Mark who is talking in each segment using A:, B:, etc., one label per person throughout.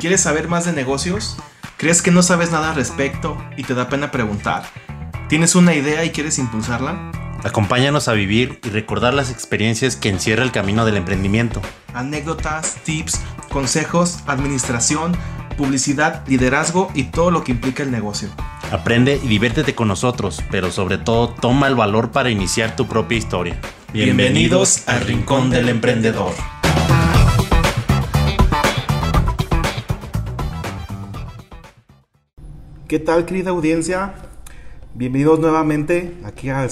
A: ¿Quieres saber más de negocios? ¿Crees que no sabes nada al respecto y te da pena preguntar? ¿Tienes una idea y quieres impulsarla?
B: Acompáñanos a vivir y recordar las experiencias que encierra el camino del emprendimiento.
A: Anécdotas, tips, consejos, administración, publicidad, liderazgo y todo lo que implica el negocio.
B: Aprende y diviértete con nosotros, pero sobre todo toma el valor para iniciar tu propia historia.
A: Bienvenidos al Rincón del Emprendedor. ¿Qué tal, querida audiencia? Bienvenidos nuevamente aquí a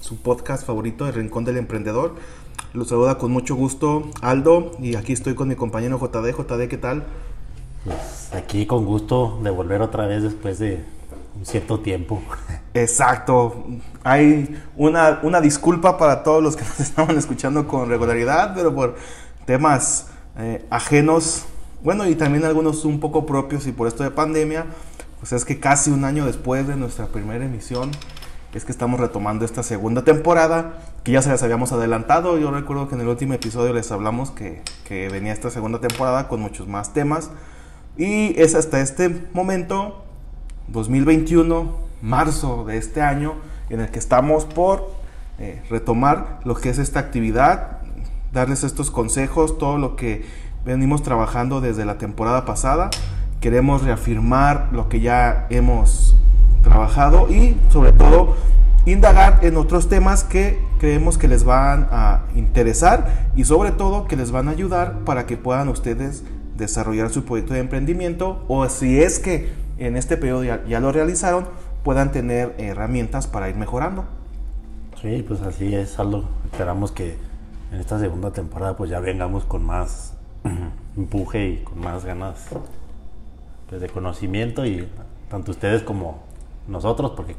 A: su podcast favorito, El Rincón del Emprendedor. Los saluda con mucho gusto Aldo y aquí estoy con mi compañero JD. JD, ¿qué tal?
B: Pues aquí con gusto de volver otra vez después de un cierto tiempo.
A: Exacto. Hay una, una disculpa para todos los que nos estaban escuchando con regularidad, pero por temas eh, ajenos, bueno, y también algunos un poco propios y por esto de pandemia, pues es que casi un año después de nuestra primera emisión, es que estamos retomando esta segunda temporada, que ya se las habíamos adelantado. Yo recuerdo que en el último episodio les hablamos que, que venía esta segunda temporada con muchos más temas. Y es hasta este momento, 2021, marzo de este año, en el que estamos por eh, retomar lo que es esta actividad, darles estos consejos, todo lo que venimos trabajando desde la temporada pasada queremos reafirmar lo que ya hemos trabajado y sobre todo indagar en otros temas que creemos que les van a interesar y sobre todo que les van a ayudar para que puedan ustedes desarrollar su proyecto de emprendimiento o si es que en este periodo ya, lo realizaron puedan tener herramientas para ir mejorando.
B: Sí, pues así es, Aldo. Esperamos que en esta segunda temporada pues ya vengamos con más empuje y con más ganas de conocimiento y tanto ustedes como nosotros, porque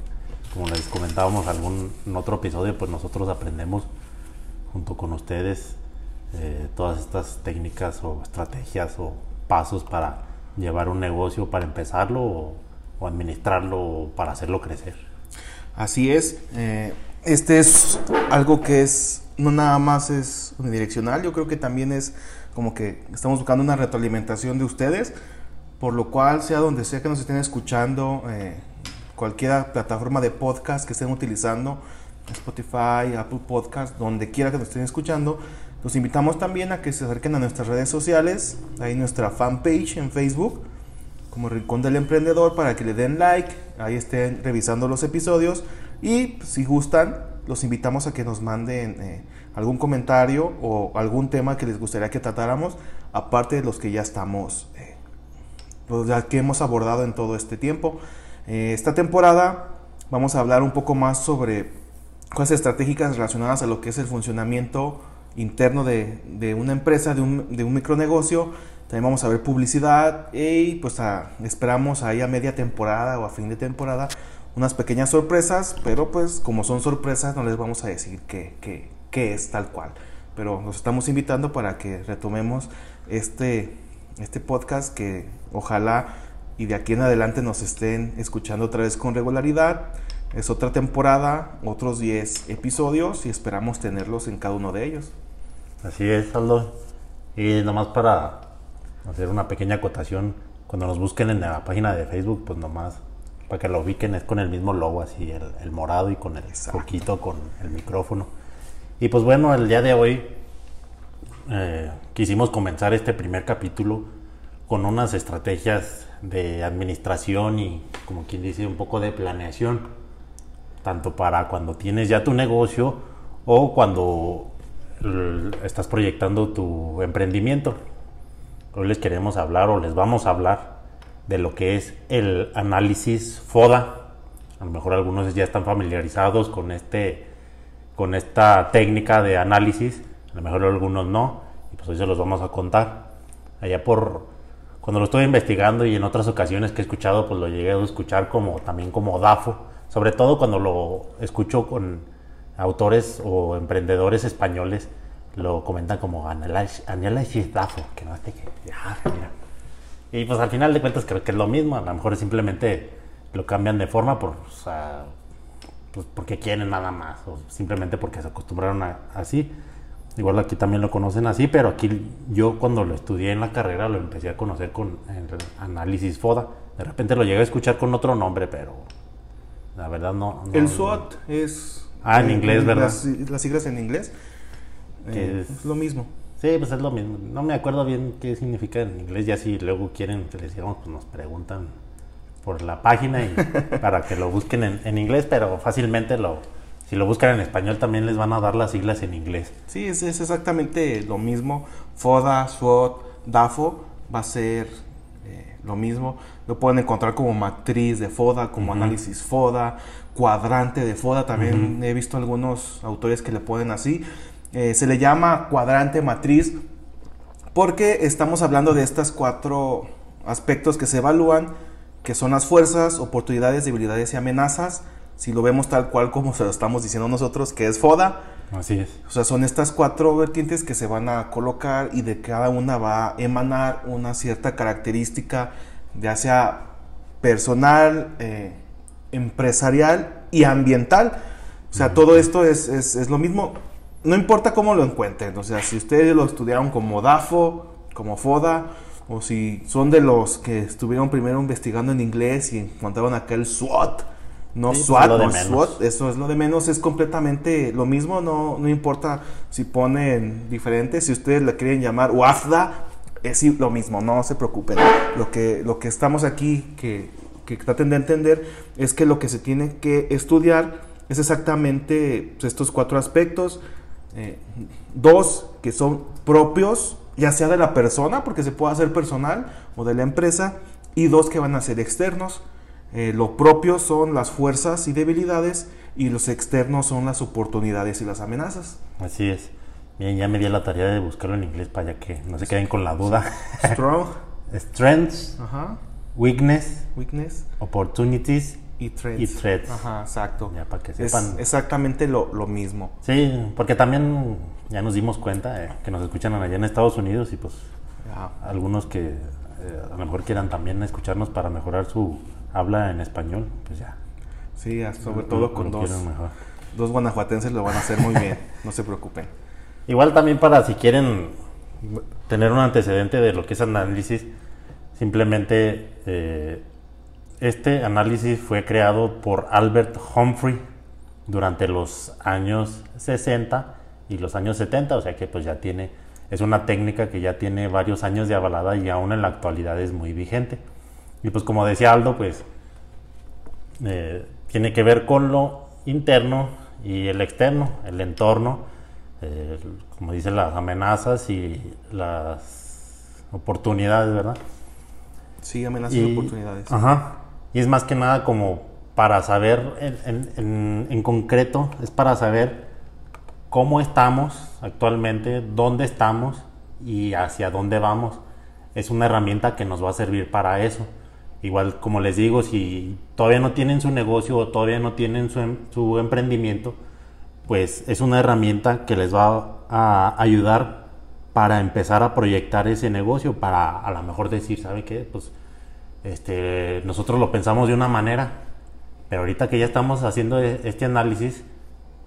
B: como les comentábamos algún, en otro episodio, pues nosotros aprendemos junto con ustedes eh, todas estas técnicas o estrategias o pasos para llevar un negocio, para empezarlo o, administrarlo o para hacerlo crecer.
A: Así es. Eh, este es algo que es, no nada más es unidireccional, yo creo que también es como que estamos buscando una retroalimentación de ustedes por lo cual, sea donde sea que nos estén escuchando, eh, cualquier plataforma de podcast que estén utilizando, Spotify, Apple Podcast, donde quiera que nos estén escuchando, los invitamos también a que se acerquen a nuestras redes sociales, ahí nuestra fanpage en Facebook, como Rincón del Emprendedor, para que le den like, ahí estén revisando los episodios y si gustan, los invitamos a que nos manden eh, algún comentario o algún tema que les gustaría que tratáramos, aparte de los que ya estamos eh, pues, que hemos abordado en todo este tiempo. Eh, esta temporada vamos a hablar un poco más sobre cosas estratégicas relacionadas a lo que es el funcionamiento interno de, una empresa, de un, de un, micronegocio. También vamos a ver publicidad y pues esperamos ahí a media temporada o a fin de temporada unas pequeñas sorpresas, pero pues como son sorpresas no les vamos a decir qué, qué es tal cual. Pero nos estamos invitando para que retomemos este, este podcast que ojalá y de aquí en adelante nos estén escuchando otra vez con regularidad. Es otra temporada, otros 10 episodios y esperamos tenerlos en cada uno de ellos.
B: Así es, Aldo. Y nomás para hacer una pequeña acotación, cuando nos busquen en la página de Facebook, pues nomás para que lo ubiquen es con el mismo logo, así el, morado y con el poquito con el micrófono. Y pues bueno, el día de hoy eh, quisimos comenzar este primer capítulo con unas estrategias de administración y, como quien dice, un poco de planeación, tanto para cuando tienes ya tu negocio o cuando estás proyectando tu emprendimiento. Hoy les queremos hablar o les vamos a hablar de lo que es el análisis FODA. A lo mejor algunos ya están familiarizados con, este, con esta técnica de análisis, a lo mejor algunos no, y pues hoy se los vamos a contar. Allá por cuando lo estoy investigando y en otras ocasiones que he escuchado, pues lo llegué a escuchar como también como DAFO, sobre todo cuando lo escucho con autores o emprendedores españoles, lo comentan como análisis DAFO, que no sé qué, mira. Y pues al final de cuentas creo que es lo mismo, a lo mejor simplemente lo cambian de forma por, pues porque quieren nada más, o simplemente porque se acostumbraron a, así. Igual aquí también lo conocen así, pero aquí yo cuando lo estudié en la carrera lo empecé a conocer con el análisis FODA. De repente lo llegué a escuchar con otro nombre, pero la verdad no. no
A: el SWOT es.
B: Ah, en inglés, ¿verdad?
A: Las, las siglas en inglés. Eh, es, es, lo mismo.
B: Sí, pues es lo mismo. No me acuerdo bien qué significa en inglés. Ya si luego quieren que les digamos, pues nos preguntan por la página y para que lo busquen en, en inglés, pero fácilmente lo, si lo buscan en español también les van a dar las siglas en inglés.
A: Sí, es, es exactamente lo mismo. FODA, SWOT, DAFO va a ser eh, lo mismo. Lo pueden encontrar como matriz de FODA, como uh -huh. análisis FODA, cuadrante de FODA. También uh -huh. he visto algunos autores que le ponen así. Eh, se le llama cuadrante matriz porque estamos hablando de estas cuatro aspectos que se evalúan, que son las fuerzas, oportunidades, debilidades y amenazas si lo vemos tal cual como se lo estamos diciendo nosotros, que es FODA.
B: Así es.
A: O sea, son estas cuatro vertientes que se van a colocar y de cada una va a emanar una cierta característica, ya sea personal, eh, empresarial y ambiental. O sea, todo esto es, es, es, lo mismo. No importa cómo lo encuentren. O sea, si ustedes lo estudiaron como DAFO, como FODA, o si son de los que estuvieron primero investigando en inglés y encontraron acá el SWOT no sí, SWAT, no SWAT, eso es lo de menos, es completamente lo mismo, no, no importa si ponen diferente, si ustedes la quieren llamar WAFDA, es lo mismo, no se preocupen. Lo que, lo que estamos aquí, que, que traten de entender, es que lo que se tiene que estudiar es exactamente pues, estos cuatro aspectos, eh, dos que son propios, ya sea de la persona, porque se puede hacer personal, o de la empresa, y dos que van a ser externos. Eh, lo propio son las fuerzas y debilidades y los externos son las oportunidades y las amenazas.
B: Así es. Bien, ya me di la tarea de buscarlo en inglés para que no se queden con la duda.
A: Strong.
B: Strengths.
A: Ajá.
B: Weakness.
A: Weakness.
B: Opportunities.
A: Y threats.
B: Y threats.
A: Ajá, exacto.
B: Ya para que
A: Es
B: sepan.
A: exactamente lo, lo mismo.
B: Sí, porque también ya nos dimos cuenta eh, que nos escuchan allá en Estados Unidos y pues
A: Ajá.
B: algunos que eh, a lo mejor quieran también escucharnos para mejorar su habla en español, pues ya.
A: Sí, sobre todo con
B: lo
A: dos,
B: mejor.
A: dos guanajuatenses lo van a hacer muy bien. No se preocupen.
B: Igual también para si quieren tener un antecedente de lo que es análisis, simplemente eh, este análisis fue creado por Albert Humphrey durante los años 60 y los años 70, o sea que pues ya tiene, es una técnica que ya tiene varios años de avalada y aún en la actualidad es muy vigente. Y pues como decía Aldo, pues eh, tiene que ver con lo interno y el externo, el entorno, eh, como dicen las amenazas y las oportunidades, ¿verdad?
A: Sí, amenazas y, oportunidades.
B: Ajá. Y es más que nada como para saber, en, en, en, en concreto, es para saber cómo estamos actualmente, dónde estamos y hacia dónde vamos. Es una herramienta que nos va a servir para eso. Igual, como les digo, si todavía no tienen su negocio o todavía no tienen su, em, su, emprendimiento, pues es una herramienta que les va a ayudar para empezar a proyectar ese negocio, para a lo mejor decir, ¿sabe qué? Pues este, nosotros lo pensamos de una manera, pero ahorita que ya estamos haciendo este análisis,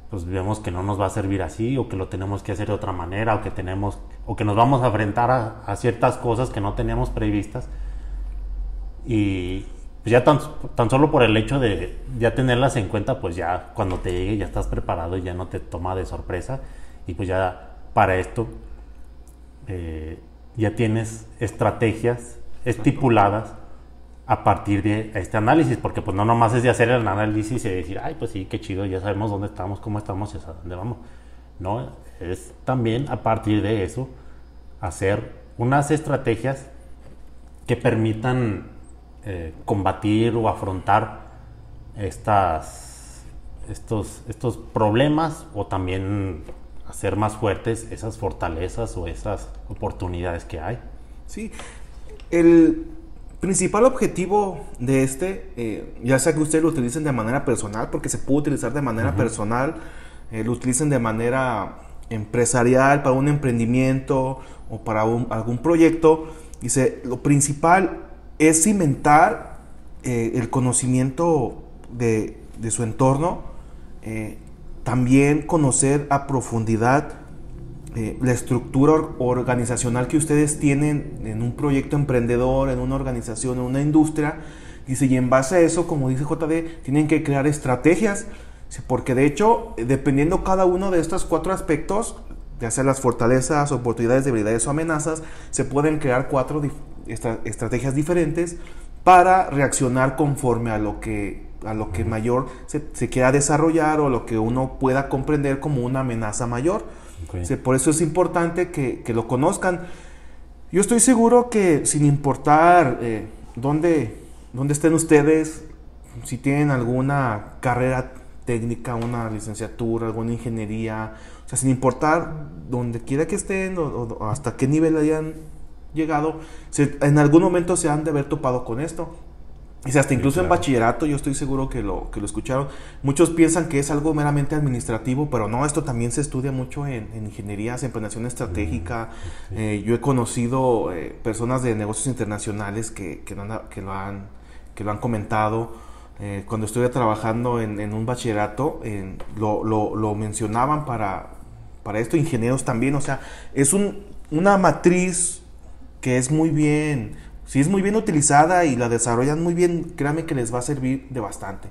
B: pues vemos que no nos va a servir así o que lo tenemos que hacer de otra manera o que tenemos o que nos vamos a enfrentar a, a ciertas cosas que no teníamos previstas y pues ya tan, tan, solo por el hecho de ya tenerlas en cuenta, pues ya cuando te llegue ya estás preparado y ya no te toma de sorpresa. Y pues ya para esto eh, ya tienes estrategias estipuladas a partir de este análisis, porque pues no nomás es de hacer el análisis y decir, ay, pues sí, qué chido, ya sabemos dónde estamos, cómo estamos y hasta dónde vamos. No, es también a partir de eso hacer unas estrategias que permitan eh, combatir o afrontar estas, estos, estos problemas o también hacer más fuertes esas fortalezas o esas oportunidades que hay.
A: Sí, el principal objetivo de este, eh, ya sea que ustedes lo utilicen de manera personal, porque se puede utilizar de manera uh -huh. personal, eh, lo utilicen de manera empresarial, para un emprendimiento o para un, algún proyecto, dice, lo principal es cimentar eh, el conocimiento de, de su entorno, eh, también conocer a profundidad eh, la estructura organizacional que ustedes tienen en un proyecto emprendedor, en una organización, en una industria. Dice, y en base a eso, como dice JD, tienen que crear estrategias. Porque de hecho, dependiendo cada uno de estos cuatro aspectos, ya sea las fortalezas, oportunidades, debilidades o amenazas, se pueden crear cuatro estrategias diferentes para reaccionar conforme a lo que, a lo que mayor se, se quiera desarrollar o lo que uno pueda comprender como una amenaza mayor. por eso es importante que, que, lo conozcan. Yo estoy seguro que sin importar eh, dónde, dónde estén ustedes, si tienen alguna carrera técnica, una licenciatura, alguna ingeniería, o sea, sin importar dónde quiera que estén o hasta qué nivel hayan llegado, en algún momento se han de haber topado con esto. Y hasta incluso en bachillerato, yo estoy seguro que lo, que lo escucharon. Muchos piensan que es algo meramente administrativo, pero no, esto también se estudia mucho en, en ingenierías, en planeación estratégica. Mm, eh, yo he conocido eh, personas de negocios internacionales que, que, lo, han, que lo han comentado. Eh, cuando estuve trabajando en, en un bachillerato, lo, lo, lo, mencionaban para, para esto, ingenieros también. O sea, es un, una matriz que es muy bien, si es muy bien utilizada y la desarrollan muy bien, créanme que les va a servir de bastante.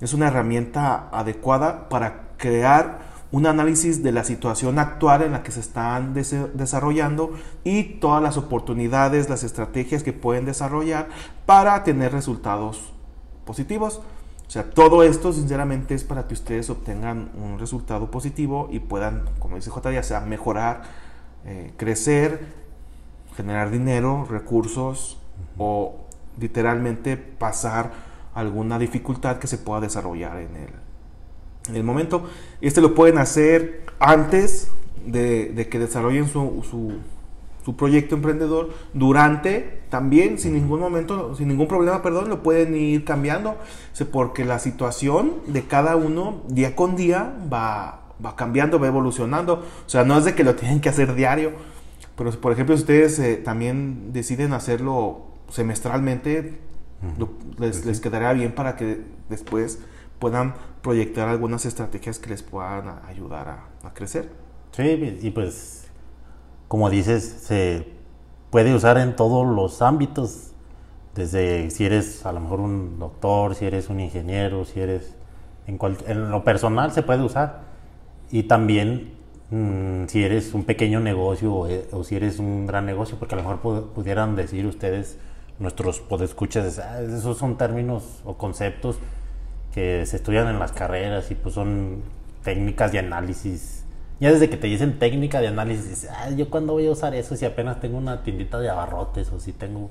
A: Es una herramienta adecuada para crear un análisis de la situación actual en la que se están desarrollando y todas las oportunidades, las estrategias que pueden desarrollar para tener resultados positivos. O sea, todo esto sinceramente es para que ustedes obtengan un resultado positivo y puedan, como dice J, ya sea mejorar, eh, crecer generar dinero, recursos o literalmente pasar alguna dificultad que se pueda desarrollar en el, en el momento. Este lo pueden hacer antes de, que desarrollen su, su, proyecto emprendedor, durante también, sin ningún momento, sin ningún problema, perdón, lo pueden ir cambiando, porque la situación de cada uno día con día va, va cambiando, va evolucionando. O sea, no es de que lo tienen que hacer diario pero, por ejemplo, si ustedes eh, también deciden hacerlo semestralmente, les, les, quedará bien para que después puedan proyectar algunas estrategias que les puedan ayudar a, crecer.
B: Sí, y pues, como dices, se puede usar en todos los ámbitos, desde si eres a lo mejor un doctor, si eres un ingeniero, si eres en, en lo personal se puede usar. Y también Mm, si eres un pequeño negocio eh, o, si eres un gran negocio, porque a lo mejor pudieran decir ustedes, nuestros podescuchas, ah, esos son términos o conceptos que se estudian en las carreras y pues son técnicas de análisis. Ya desde que te dicen técnica de análisis, dices, ah, yo cuándo voy a usar eso si apenas tengo una tiendita de abarrotes o si tengo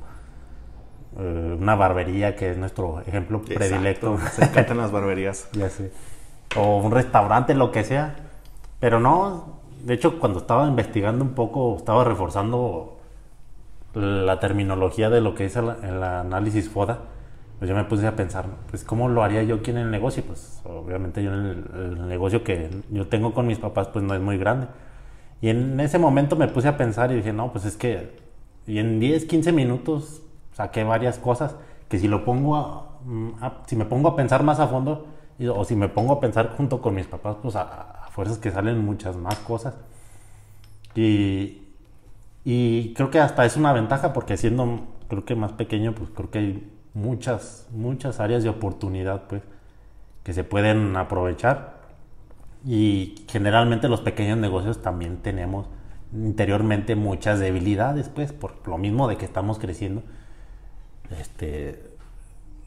B: eh, una barbería que es nuestro ejemplo predilecto.
A: Se encantan las barberías.
B: ya sé. O un restaurante, lo que sea pero no, de hecho cuando estaba investigando un poco, estaba reforzando la terminología de lo que es el, análisis FODA, pues yo me puse a pensar, pues cómo lo haría yo aquí en el negocio, pues obviamente yo en el, negocio que yo tengo con mis papás pues no es muy grande. Y en ese momento me puse a pensar y dije, no, pues es que y en 10, 15 minutos saqué varias cosas que si lo pongo si me pongo a pensar más a fondo o si me pongo a pensar junto con mis papás, pues a, fuerzas que salen muchas más cosas. Y, y creo que hasta es una ventaja porque siendo, creo que más pequeño, pues creo que hay muchas, muchas áreas de oportunidad, pues, que se pueden aprovechar. Y generalmente los pequeños negocios también tenemos interiormente muchas debilidades, pues, por lo mismo de que estamos creciendo. Este,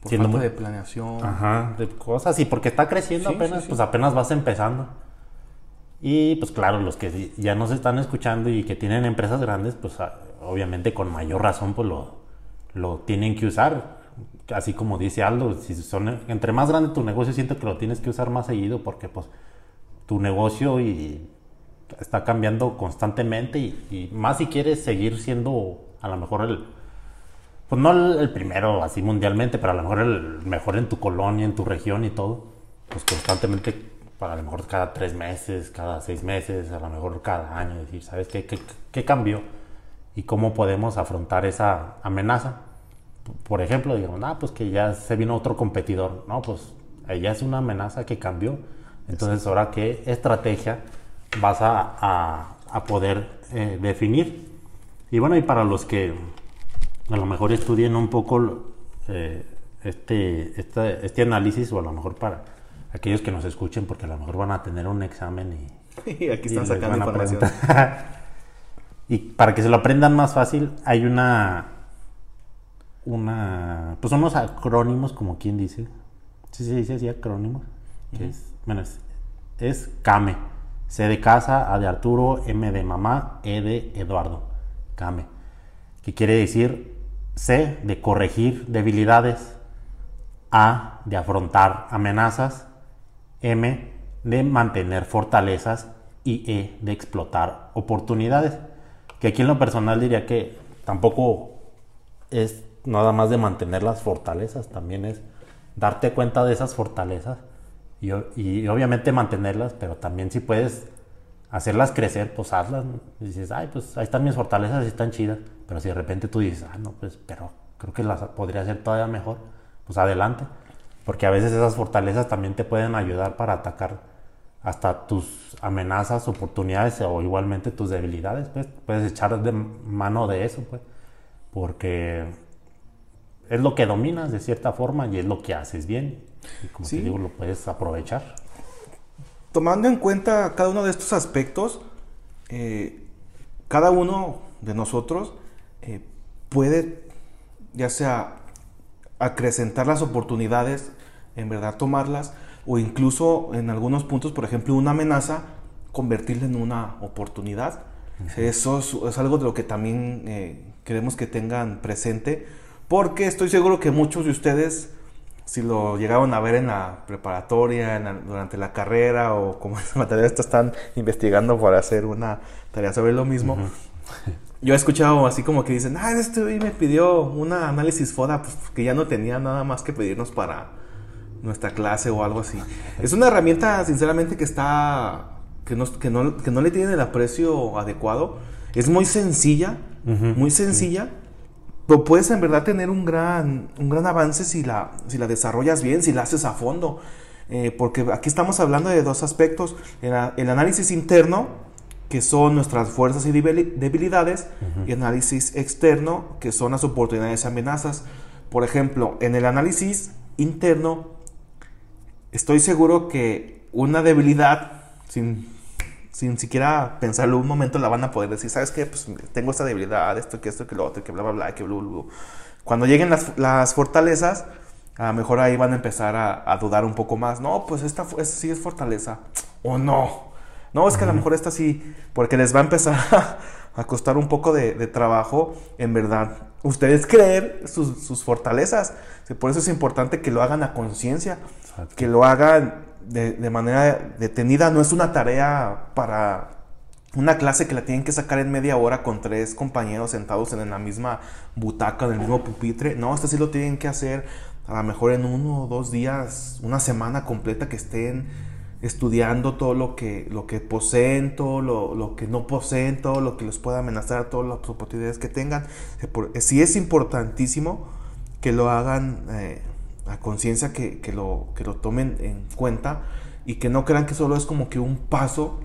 A: por falta de planeación.
B: Ajá, de cosas. Y porque está creciendo apenas, pues apenas vas empezando. Y pues claro, los que ya nos están escuchando y que tienen empresas grandes, pues ah, obviamente con mayor razón pues lo, lo tienen que usar. Así como dice Aldo, si son, entre más grande tu negocio, siento que lo tienes que usar más seguido porque pues tu negocio y está cambiando constantemente y, más si quieres seguir siendo a lo mejor el, pues no el, el, primero así mundialmente, pero a lo mejor el mejor en tu colonia, en tu región y todo, pues constantemente para a lo mejor cada tres meses, cada seis meses, a lo mejor cada año, decir, ¿sabes qué, qué, cambió? Y cómo podemos afrontar esa amenaza. Por ejemplo, digamos, ah, pues que ya se vino otro competidor. No, pues ya es una amenaza que cambió. Entonces, ahora, ¿qué estrategia vas a, a poder eh, definir. Y bueno, y para los que a lo mejor estudien un poco eh, este, este, este análisis, o a lo mejor para aquellos que nos escuchen, porque a lo mejor van a tener un examen y,
A: Y aquí están
B: les
A: sacando información.
B: y para que se lo aprendan más fácil, hay una. Una. Pues unos acrónimos, como quien dice. Sí, se dice así, acrónimos. que es, bueno, es, es CAME. C de casa, A de Arturo, M de mamá, E de Eduardo. CAME. Que quiere decir C de corregir debilidades. A de afrontar amenazas. M de mantener fortalezas y E de explotar oportunidades. Que aquí en lo personal diría que tampoco es nada más de mantener las fortalezas, también es darte cuenta de esas fortalezas y, obviamente mantenerlas, pero también si puedes hacerlas crecer, pues hazlas. dices, ay, pues ahí están mis fortalezas están chidas. Pero si de repente tú dices, ah, no, pues, pero creo que las podría hacer todavía mejor, pues adelante. Porque a veces esas fortalezas también te pueden ayudar para atacar hasta tus amenazas, oportunidades o igualmente tus debilidades, pues puedes echar de mano de eso, pues, porque es lo que dominas de cierta forma y es lo que haces bien. Y como
A: Sí.
B: te digo, lo puedes aprovechar.
A: Tomando en cuenta cada uno de estos aspectos, eh, cada uno de nosotros eh, puede, ya sea acrecentar las oportunidades, en verdad tomarlas, o incluso en algunos puntos, por ejemplo, una amenaza, convertirla en una oportunidad. Eso es, es algo de lo que también eh, queremos que tengan presente, porque estoy seguro que muchos de ustedes si lo llegaron a ver en la preparatoria, en la- durante la carrera o como en la tarea están investigando para hacer una tarea sobre lo mismo. Yo he escuchado así como que dicen, ah, este güey me pidió una análisis FODA, pues que ya no tenía nada más que pedirnos para nuestra clase o algo así. Es una herramienta, sinceramente, que está, que no, que no, que no le tiene el aprecio adecuado. Es muy sencilla, muy sencilla, pero puedes en verdad tener un gran, un gran avance si la, si la desarrollas bien, si la haces a fondo. Eh, porque aquí estamos hablando de dos aspectos. El, análisis interno, que son nuestras fuerzas y debili- debilidades, y análisis externo, que son las oportunidades y amenazas. Por ejemplo, en el análisis interno, estoy seguro que una debilidad, sin, sin siquiera pensarlo un momento, la van a poder decir, ¿sabes qué? Pues tengo esta debilidad, esto, que esto, que lo otro, que bla, bla, bla, que bla, bla". Cuando lleguen las, las fortalezas, a lo mejor ahí van a empezar a, a dudar un poco más. No, pues esta, sí es fortaleza. O no. No, es que a lo mejor esta sí, porque les va a empezar a, a costar un poco de, de trabajo, en verdad, ustedes creer sus, sus fortalezas. Por eso es importante que lo hagan a conciencia, Que lo hagan de, de manera detenida. No es una tarea para una clase que la tienen que sacar en media hora con tres compañeros sentados en la misma butaca, en el mismo pupitre. No, esto sí lo tienen que hacer a lo mejor en uno o dos días, una semana completa que estén estudiando todo lo que, lo que poseen, todo lo, lo que no poseen, todo lo que los pueda amenazar, todas las oportunidades que tengan. Eh, eh, Sí es importantísimo que lo hagan eh, a conciencia, que, que lo, que lo tomen en cuenta y que no crean que solo es como que un paso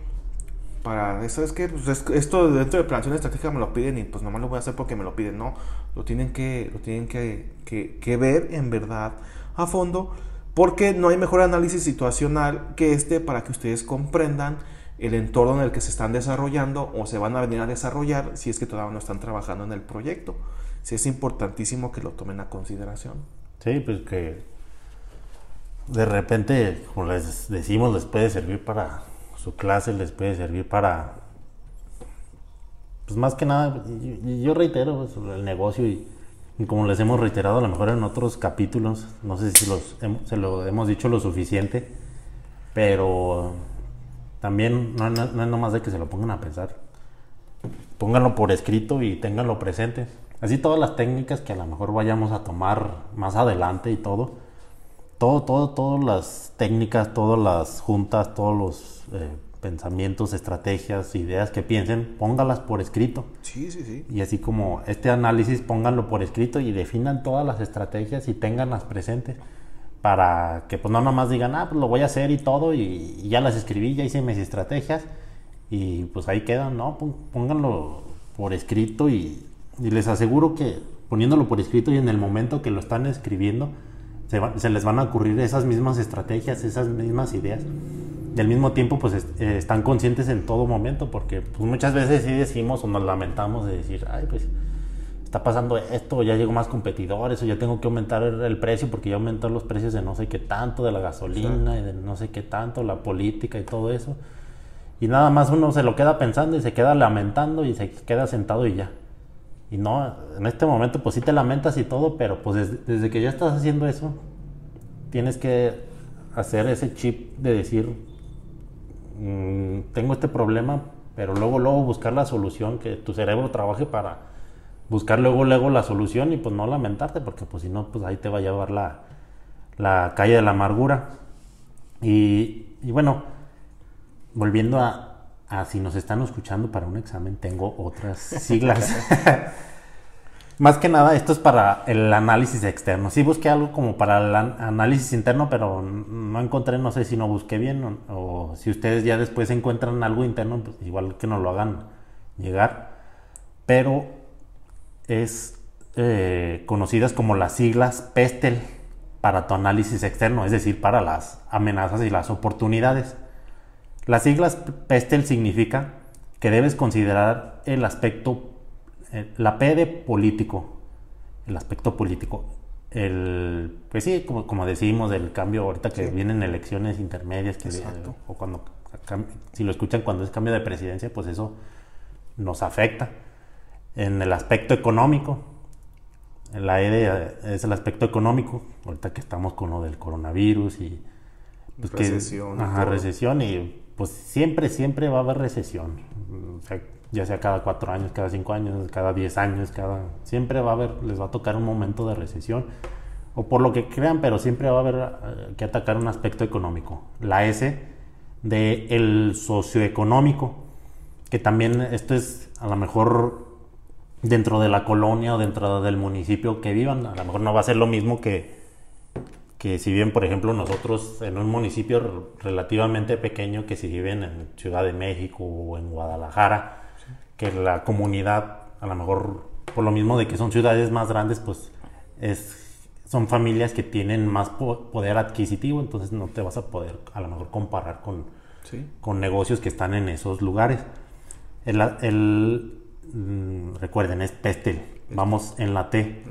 A: para eso es que pues, es- esto dentro de planeación estratégica me lo piden y pues nomás lo voy a hacer porque me lo piden no lo tienen que lo tienen que, que- que ver en verdad a fondo porque no hay mejor análisis situacional que este para que ustedes comprendan el entorno en el que se están desarrollando o se van a venir a desarrollar si es que todavía no están trabajando en el proyecto. Sí es importantísimo que lo tomen a consideración
B: Sí, pues que de repente, como les decimos, les puede servir para su clase, les puede servir para, pues más que nada, yo reitero pues, el negocio y, como les hemos reiterado a lo mejor en otros capítulos, no sé si los, se lo hemos dicho lo suficiente, pero también no, no, no es nomás de que se lo pongan a pensar pónganlo por escrito y ténganlo presente. Así todas las técnicas que a lo mejor vayamos a tomar más adelante y todo. Todo, todo, todas las técnicas, todas las juntas, todos los eh, pensamientos, estrategias, ideas que piensen, póngalas por escrito.
A: sí sí sí
B: Y así como este análisis, pónganlo por escrito y definan todas las estrategias y ténganlas presentes para que pues no nomás digan, ah, pues lo voy a hacer y todo y, y ya las escribí, ya hice mis estrategias Y pues ahí quedan, ¿no? Pónganlo por escrito y, les aseguro que poniéndolo por escrito y en el momento que lo están escribiendo, se, les van a ocurrir esas mismas estrategias, esas mismas ideas. Y al mismo tiempo, pues eh, están conscientes en todo momento, porque pues, muchas veces sí decimos o nos lamentamos de decir, ay, pues está pasando esto, ya llegó más competidores, o ya tengo que aumentar el, precio porque ya aumentó los precios de no sé qué tanto, de la gasolina y de no sé qué tanto, la política y todo eso. Y nada más uno se lo queda pensando y se queda lamentando y se queda sentado y ya. Y no, en este momento pues sí te lamentas y todo, pero pues desde, que ya estás haciendo eso, tienes que hacer ese chip de decir, mm, tengo este problema, pero luego, luego buscar la solución, que tu cerebro trabaje para buscar luego, luego la solución y pues no lamentarte, porque pues si no, pues ahí te va a llevar la, la calle de la amargura. Y, bueno, volviendo a, a, si nos están escuchando para un examen, tengo otras siglas. Más que nada, esto es para el análisis externo. Sí busqué algo como para el análisis interno, pero no encontré, no sé si no busqué bien o, o si ustedes ya después encuentran algo interno, pues igual que nos lo hagan llegar. Pero es eh, conocidas como las siglas PESTEL para tu análisis externo, es decir, para las amenazas y las oportunidades. Las siglas PESTEL significa que debes considerar el aspecto, eh, la P de político, el aspecto político. El, pues sí, como, como decimos, del cambio ahorita que vienen elecciones intermedias, que, o cuando, si lo escuchan cuando es cambio de presidencia, pues eso nos afecta en el aspecto económico. La E es el aspecto económico, ahorita que estamos con lo del coronavirus y
A: pues recesión.
B: Que, ajá, recesión y pues siempre, siempre va a haber recesión. ya sea cada cuatro años, cada cinco años, cada diez años, cada siempre va a haber, les va a tocar un momento de recesión o por lo que crean, pero siempre va a haber eh, que atacar un aspecto económico. La S de el socioeconómico, que también esto es a lo mejor dentro de la colonia o dentro del municipio que vivan. A lo mejor no va a ser lo mismo que, que si bien, por ejemplo, nosotros en un municipio relativamente pequeño que si viven en Ciudad de México o en Guadalajara, que la comunidad, a lo mejor por lo mismo de que son ciudades más grandes, pues es, son familias que tienen más poder adquisitivo, entonces no te vas a poder a lo mejor comparar con, con negocios que están en esos lugares. El, el, Mm, recuerden, es pestel. Vamos en la T.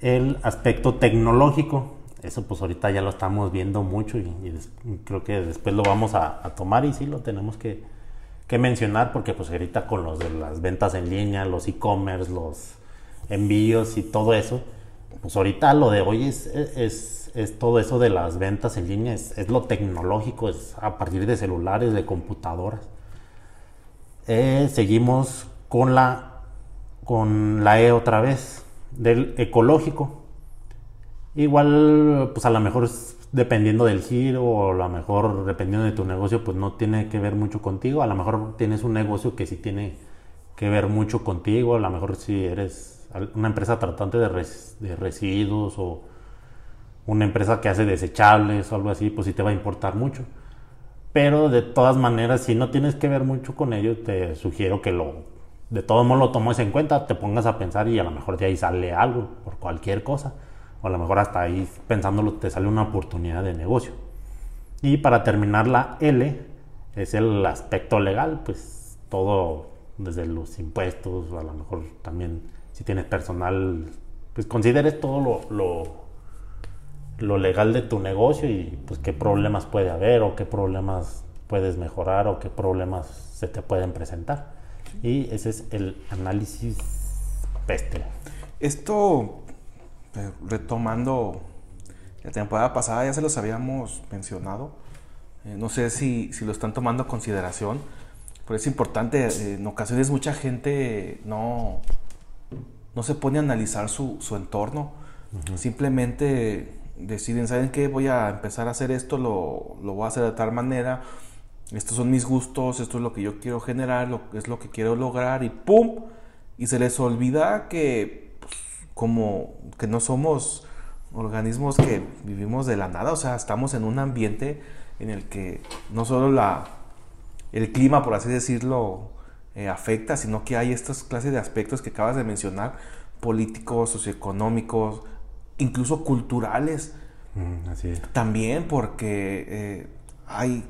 B: El aspecto tecnológico, eso pues ahorita ya lo estamos viendo mucho y, creo que después lo vamos a, tomar y sí lo tenemos que, mencionar porque pues ahorita con los de las ventas en línea, los e-commerce, los envíos y todo eso, pues ahorita lo de hoy es, es, todo eso de las ventas en línea, es, es, lo tecnológico, es a partir de celulares, de computadoras. Eh, seguimos con la, con la E otra vez, del ecológico. Igual, pues a lo mejor dependiendo del giro o a lo mejor dependiendo de tu negocio, pues no tiene que ver mucho contigo. A lo mejor tienes un negocio que sí tiene que ver mucho contigo. A lo mejor si eres una empresa tratante de, de residuos o una empresa que hace desechables o algo así, pues sí te va a importar mucho. Pero de todas maneras, si no tienes que ver mucho con ello, te sugiero que lo de todo modo lo tomes en cuenta, te pongas a pensar y a lo mejor de ahí sale algo por cualquier cosa. O a lo mejor hasta ahí pensándolo te sale una oportunidad de negocio. Y para terminar la L es el aspecto legal, pues todo desde los impuestos, a lo mejor también si tienes personal, pues consideres todo lo, lo, lo legal de tu negocio y pues qué problemas puede haber o qué problemas puedes mejorar o qué problemas se te pueden presentar. Y ese es el análisis peste.
A: Esto, eh, retomando la temporada pasada, ya se los habíamos mencionado. Eh, no sé si, si, lo están tomando en consideración, pero es importante. Eh, en ocasiones mucha gente no, no se pone a analizar su, su entorno. Simplemente deciden, ¿saben qué? Voy a empezar a hacer esto, lo, lo voy a hacer de tal manera estos son mis gustos, esto es lo que yo quiero generar, lo, es lo que quiero lograr y ¡pum! Y se les olvida que como que no somos organismos que vivimos de la nada, o sea, estamos en un ambiente en el que no solo la, el clima, por así decirlo, eh, afecta, sino que hay estas clases de aspectos que acabas de mencionar, políticos, socioeconómicos, incluso culturales.
B: Mm, así es.
A: También porque eh, hay,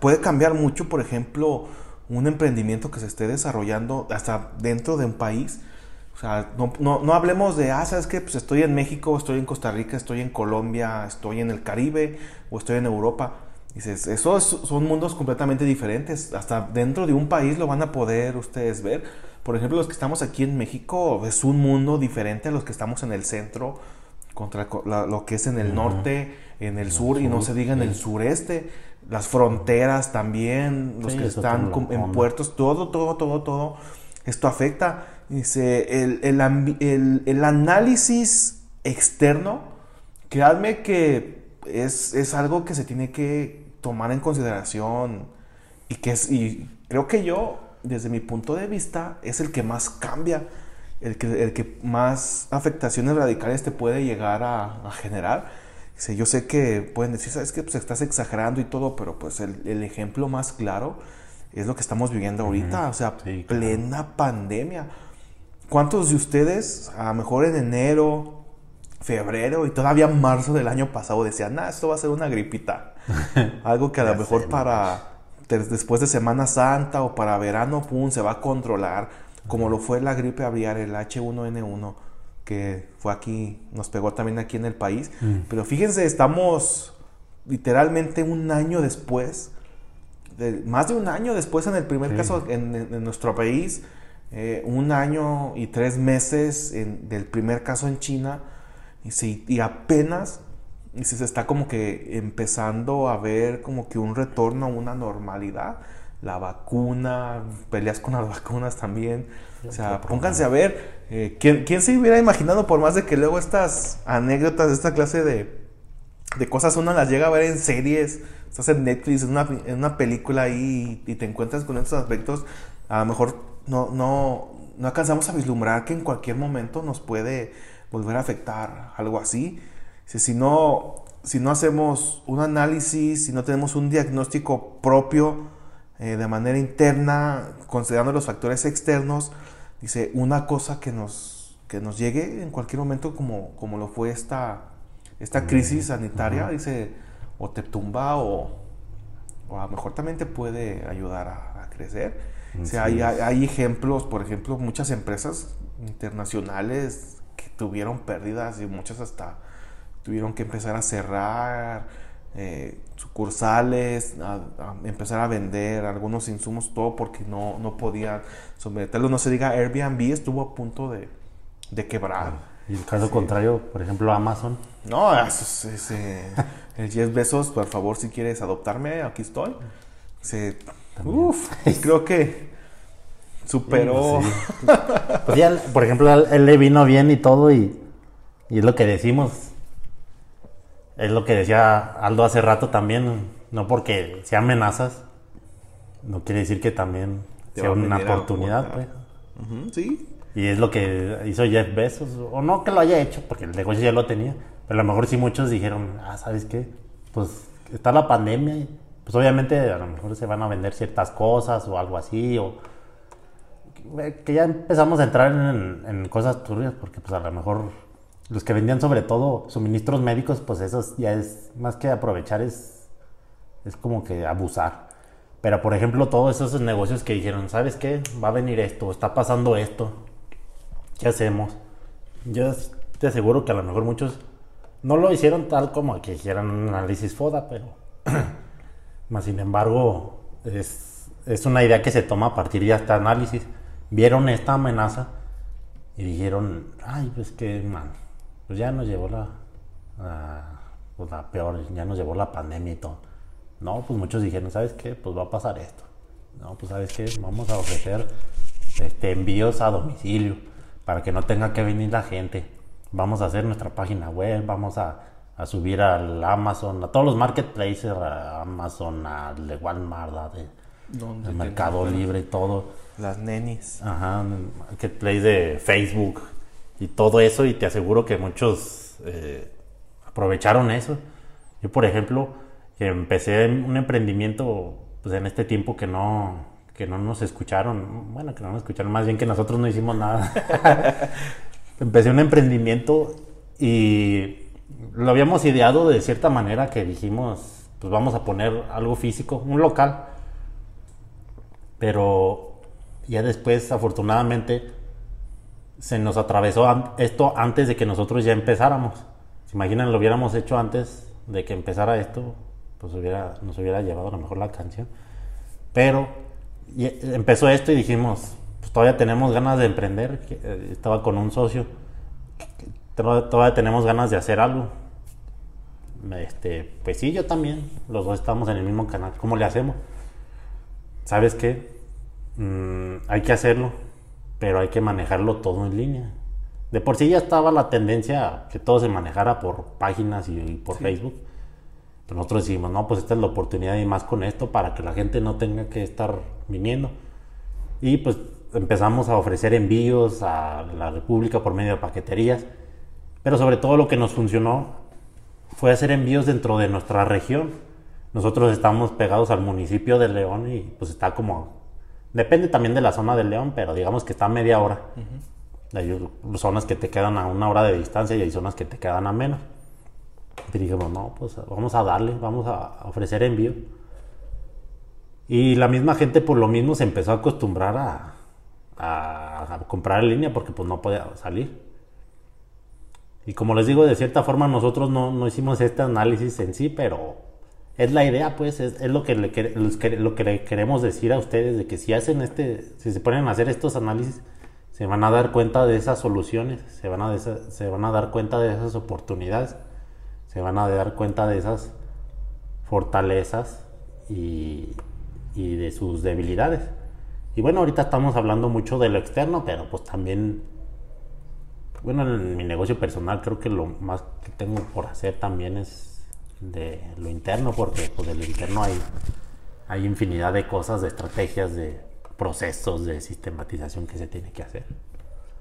A: puede cambiar mucho, por ejemplo, un emprendimiento que se esté desarrollando hasta dentro de un país. O sea, no, no, no hablemos de, ah, ¿sabes qué? Pues estoy en México, estoy en Costa Rica, estoy en Colombia, estoy en el Caribe o estoy en Europa. Dices, esos son mundos completamente diferentes. Hasta dentro de un país lo van a poder ustedes ver. Por ejemplo, los que estamos aquí en México es un mundo diferente a los que estamos en el centro, contra lo que es en el norte, en el sur, y no se diga en el sureste. Las fronteras también, los que están en puertos, todo, todo, todo, todo. Esto afecta. Dice, el, el, el análisis externo, créanme que es, es algo que se tiene que tomar en consideración y que es, y creo que yo, desde mi punto de vista, es el que más cambia, el que, el que más afectaciones radicales te puede llegar a, generar. yo sé que pueden decir, sabes que pues estás exagerando y todo, pero pues el, ejemplo más claro es lo que estamos viviendo ahorita, o sea, plena pandemia. ¿Cuántos de ustedes, a lo mejor en enero, febrero y todavía marzo del año pasado decían, nah, esto va a ser una gripita? Algo que a lo mejor para después de Semana Santa o para verano, pum, se va a controlar, como lo fue la gripe aviar, el H1N1, que fue aquí, nos pegó también aquí en el país. Mm. Pero fíjense, estamos literalmente un año después, más de un año después en el primer caso en, nuestro país, eh, un año y tres meses del primer caso en China, y, y apenas y se está como que empezando a ver como que un retorno a una normalidad. La vacuna, peleas con las vacunas también. O sea, pónganse a ver. Eh, ¿quién, se hubiera imaginado, por más de que luego estas anécdotas de esta clase de, de cosas uno las llega a ver en series, estás en Netflix, en una, en una película ahí y, te encuentras con estos aspectos, a lo mejor no, no, no alcanzamos a vislumbrar que en cualquier momento nos puede volver a afectar algo así. Si no, si no hacemos un análisis, si no tenemos un diagnóstico propio eh, de manera interna, considerando los factores externos, dice, una cosa que nos, que nos llegue en cualquier momento como, como lo fue esta, esta crisis sanitaria, dice, o te tumba o, o, a lo mejor también te puede ayudar a, crecer. O sea, hay, hay, ejemplos, por ejemplo, muchas empresas internacionales que tuvieron pérdidas y muchas hasta tuvieron que empezar a cerrar eh, sucursales, a, empezar a vender algunos insumos, todo porque no, no podían someterlo. No se diga, Airbnb estuvo a punto de, de quebrar.
B: Y el caso contrario, por ejemplo, Amazon.
A: No, eso es, eh, el 10 besos, por favor, si quieres adoptarme, aquí estoy. Se, uf, creo que superó.
B: Pues, pues ya, por ejemplo, él le vino bien y todo, y, y es lo que decimos es lo que decía Aldo hace rato también, no porque sea amenazas, no quiere decir que también sea una oportunidad, pues.
A: sí.
B: Y es lo que hizo Jeff Bezos, o no que lo haya hecho, porque el negocio ya lo tenía, pero a lo mejor sí muchos dijeron, ah, ¿sabes qué? Pues está la pandemia, y pues obviamente a lo mejor se van a vender ciertas cosas o algo así, o que ya empezamos a entrar en, cosas turbias, porque pues a lo mejor los que vendían sobre todo suministros médicos, pues eso ya es más que aprovechar, es, es como que abusar. Pero por ejemplo, todos esos negocios que dijeron, ¿sabes qué? Va a venir esto, está pasando esto, ¿qué hacemos? Yo te aseguro que a lo mejor muchos no lo hicieron tal como que hicieran un análisis FODA, pero más sin embargo es, es una idea que se toma a partir de este análisis. Vieron esta amenaza y dijeron, ay, pues qué mal pues ya nos llevó la, pues la peor, ya nos llevó la pandemia y todo. No, pues muchos dijeron, ¿sabes qué? Pues va a pasar esto. No, pues ¿sabes qué? Vamos a ofrecer este, envíos a domicilio para que no tenga que venir la gente. Vamos a hacer nuestra página web, vamos a, a subir al Amazon, a todos los marketplaces, a Amazon, al Walmart, de, Mercado Libre y todo.
A: Las nenis.
B: Ajá, marketplace de Facebook, y todo eso y te aseguro que muchos eh, aprovecharon eso. Yo, por ejemplo, empecé un emprendimiento pues en este tiempo que no, que no nos escucharon, bueno, que no nos escucharon, más bien que nosotros no hicimos nada. Empecé un emprendimiento y lo habíamos ideado de cierta manera que dijimos, pues vamos a poner algo físico, un local. Pero ya después, afortunadamente, se nos atravesó esto antes de que nosotros ya empezáramos. ¿Se imaginan? Lo hubiéramos hecho antes de que empezara esto, pues hubiera, nos hubiera llevado a lo mejor la canción. Pero empezó esto y dijimos, pues todavía tenemos ganas de emprender. Eh, estaba con un socio, todavía tenemos ganas de hacer algo. Este, pues sí, yo también. Los dos estamos en el mismo canal. ¿Cómo le hacemos? ¿Sabes qué? Mm, hay que hacerlo, pero hay que manejarlo todo en línea. De por sí ya estaba la tendencia que todo se manejara por páginas y, por Facebook. Pero nosotros decimos, no, pues esta es la oportunidad y más con esto para que la gente no tenga que estar viniendo. Y pues empezamos a ofrecer envíos a la República por medio de paqueterías. Pero sobre todo lo que nos funcionó fue hacer envíos dentro de nuestra región. Nosotros estamos pegados al municipio de León y pues está como... Depende también de la zona de León, pero digamos que está a media hora. Hay zonas que te quedan a una hora de distancia y hay zonas que te quedan a menos. Y dijimos, no, pues vamos a darle, vamos a ofrecer envío. Y la misma gente por lo mismo se empezó a acostumbrar a, a, a comprar en línea porque pues no podía salir. Y como les digo, de cierta forma nosotros no, hicimos este análisis en sí, pero es la idea, pues, es, lo, que le, lo que le queremos decir a ustedes, de que si hacen este, si se ponen a hacer estos análisis, se van a dar cuenta de esas soluciones, se van a, se van a dar cuenta de esas oportunidades, se van a dar cuenta de esas fortalezas y, y de sus debilidades. Y bueno, ahorita estamos hablando mucho de lo externo, pero pues también bueno, en mi negocio personal creo que lo más que tengo por hacer también es de lo interno, porque pues de lo interno hay, hay infinidad de cosas, de estrategias, de procesos, de sistematización que se tiene que hacer.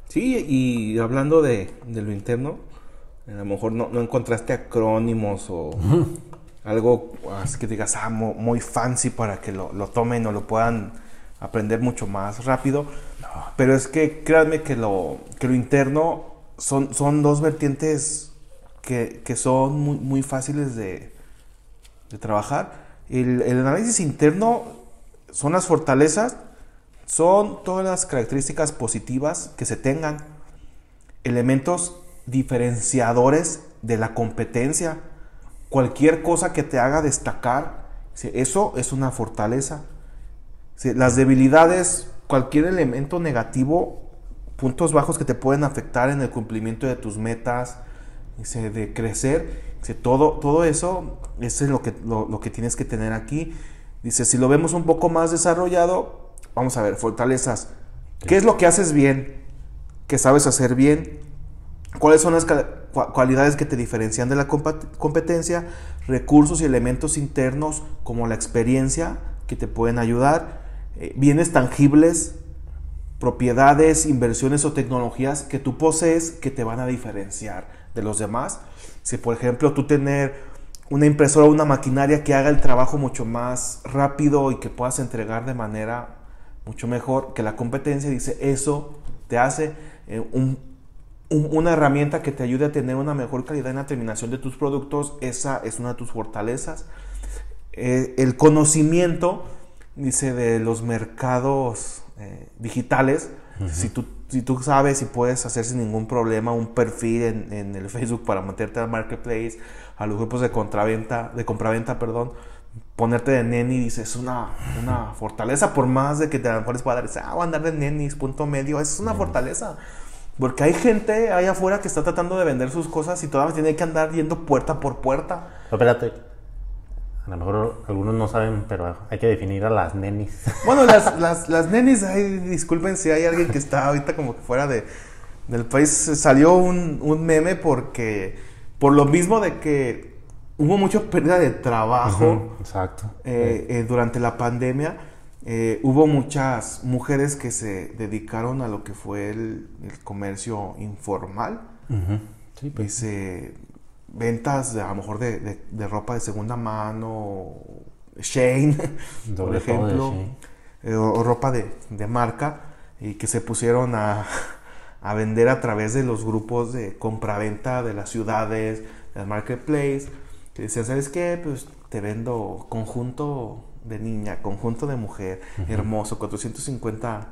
A: Sí, y hablando de, lo interno, a lo mejor no, encontraste acrónimos o algo así que digas, ah, muy fancy para que lo, lo tomen o lo puedan aprender mucho más rápido. Pero es que créanme que lo, que lo interno son, son dos vertientes que, son muy, fáciles de, trabajar. El, análisis interno son las fortalezas, son todas las características positivas que se tengan, elementos diferenciadores de la competencia, cualquier cosa que te haga destacar, eso es una fortaleza. Las debilidades, cualquier elemento negativo puntos bajos que te pueden afectar en el cumplimiento de tus metas, de crecer, todo, todo eso, eso es lo que, lo, que tienes que tener aquí. Dice, si lo vemos un poco más desarrollado, vamos a ver, fortalezas. ¿Qué es lo que haces bien? ¿Qué sabes hacer bien? ¿Cuáles son las cualidades que te diferencian de la competencia? Recursos y elementos internos como la experiencia que te pueden ayudar. Eh, bienes tangibles propiedades, inversiones o tecnologías que tú posees que te van a diferenciar de los demás. Si por ejemplo tú tener una impresora o una maquinaria que haga el trabajo mucho más rápido y que puedas entregar de manera mucho mejor que la competencia, dice eso te hace eh, una herramienta que te ayude a tener una mejor calidad en la terminación de tus productos, esa es una de tus fortalezas. Eh, el conocimiento, dice, de los mercados eh, digitales, si, tú, si tú sabes y puedes hacer sin ningún problema un perfil en, el Facebook para meterte al marketplace, a los grupos de contraventa, de compraventa, perdón, ponerte de neni, dices, es una, una fortaleza, por más de que te a lo mejor les pueda dar, ah, voy a andar de nenis, punto medio, es una fortaleza. Porque hay gente ahí afuera que está tratando de vender sus cosas y todavía tiene que andar yendo puerta por puerta.
B: espérate, a lo mejor algunos no saben, pero hay que definir a las nenis.
A: Bueno, las, las, las nenis, ay, disculpen si hay alguien que está ahorita como que fuera de, del país. Salió un, un meme porque, por lo mismo de que hubo mucha pérdida de trabajo.
B: exacto.
A: Eh, eh, durante la pandemia, eh, hubo muchas mujeres que se dedicaron a lo que fue el, comercio informal. Sí, pues ventas de, a lo mejor de, ropa de segunda mano, Shane, por
B: de
A: ejemplo, eh, o, o ropa de, de marca, y que se pusieron a, a vender a través de los grupos de compraventa de las ciudades, del marketplace, que decían, ¿sabes qué? Pues te vendo conjunto de niña, conjunto de mujer, hermoso, 450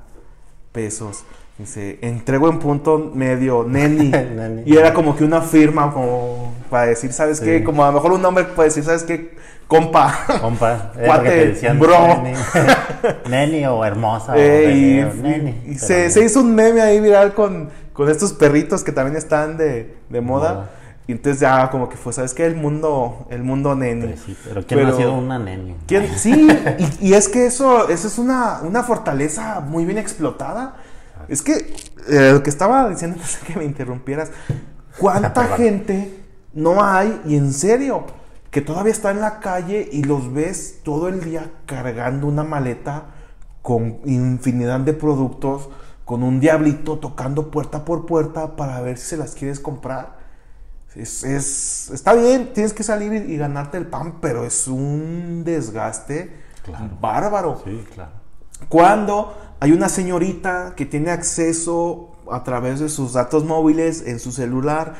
A: pesos. Dice, entrego en punto medio, neni.
B: Neni.
A: y era como que una firma como para decir, ¿sabes
B: Sí.
A: qué? Como a lo mejor un hombre puede decir, ¿sabes qué? Compa.
B: Compa,
A: Cuate,
B: decían,
A: bro.
B: Neni. Neni o hermosa. o
A: y
B: neni,
A: se, hizo un meme ahí viral con, con estos perritos que también están de, de moda.
B: Moda.
A: Y entonces ya como que fue, ¿sabes qué? El mundo, el mundo neni.
B: Pues sí, pero ¿quién no
A: Pero-
B: ha sido una neni?
A: ¿Quién? Sí, y, y es que eso, eso es una, una fortaleza muy bien explotada. Es que eh, lo que estaba diciendo antes de que me interrumpieras, ¿cuánta gente no hay, y en serio, que todavía está en la calle y los ves todo el día cargando una maleta con infinidad de productos, con un diablito tocando puerta por puerta para ver si se las quieres comprar? Es, es- está bien, tienes que salir y, y ganarte el pan, pero es un desgaste
B: Claro.
A: bárbaro.
B: Sí, claro.
A: Cuando hay una señorita que tiene acceso a través de sus datos móviles en su celular,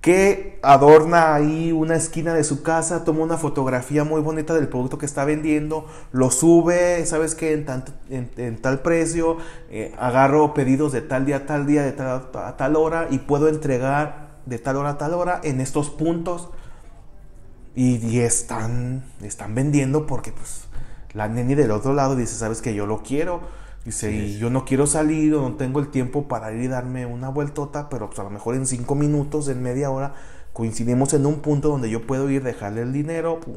A: que adorna ahí una esquina de su casa, toma una fotografía muy bonita del producto que está vendiendo, lo sube, sabes que en, tal precio, eh, agarro pedidos de tal día a tal día, de tal a tal hora y puedo entregar de tal hora a tal hora en estos puntos. Y, y están, están vendiendo porque pues la neni del otro lado dice, sabes que yo lo quiero. Dice, y yo no quiero salir o no tengo el tiempo para ir y darme una vueltota, pero pues a lo mejor en cinco minutos, en media hora, coincidimos en un punto donde yo puedo ir, dejarle el dinero. pum.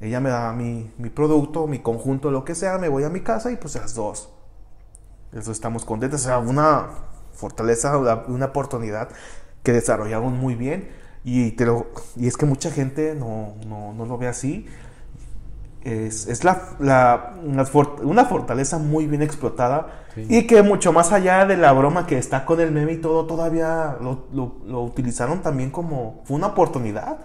A: Ella me da mi, mi producto, mi conjunto, lo que sea, me voy a mi casa y pues las dos. Eso estamos contentos. O sea, una fortaleza, una oportunidad que desarrollaron muy bien. Y, te lo, y es que mucha gente no, no, no lo ve así. Es, es la, la- una, for- una fortaleza muy bien explotada
B: Sí.
A: y que mucho más allá de la broma que está con el meme y todo, todavía lo, lo- lo utilizaron también como fue una oportunidad.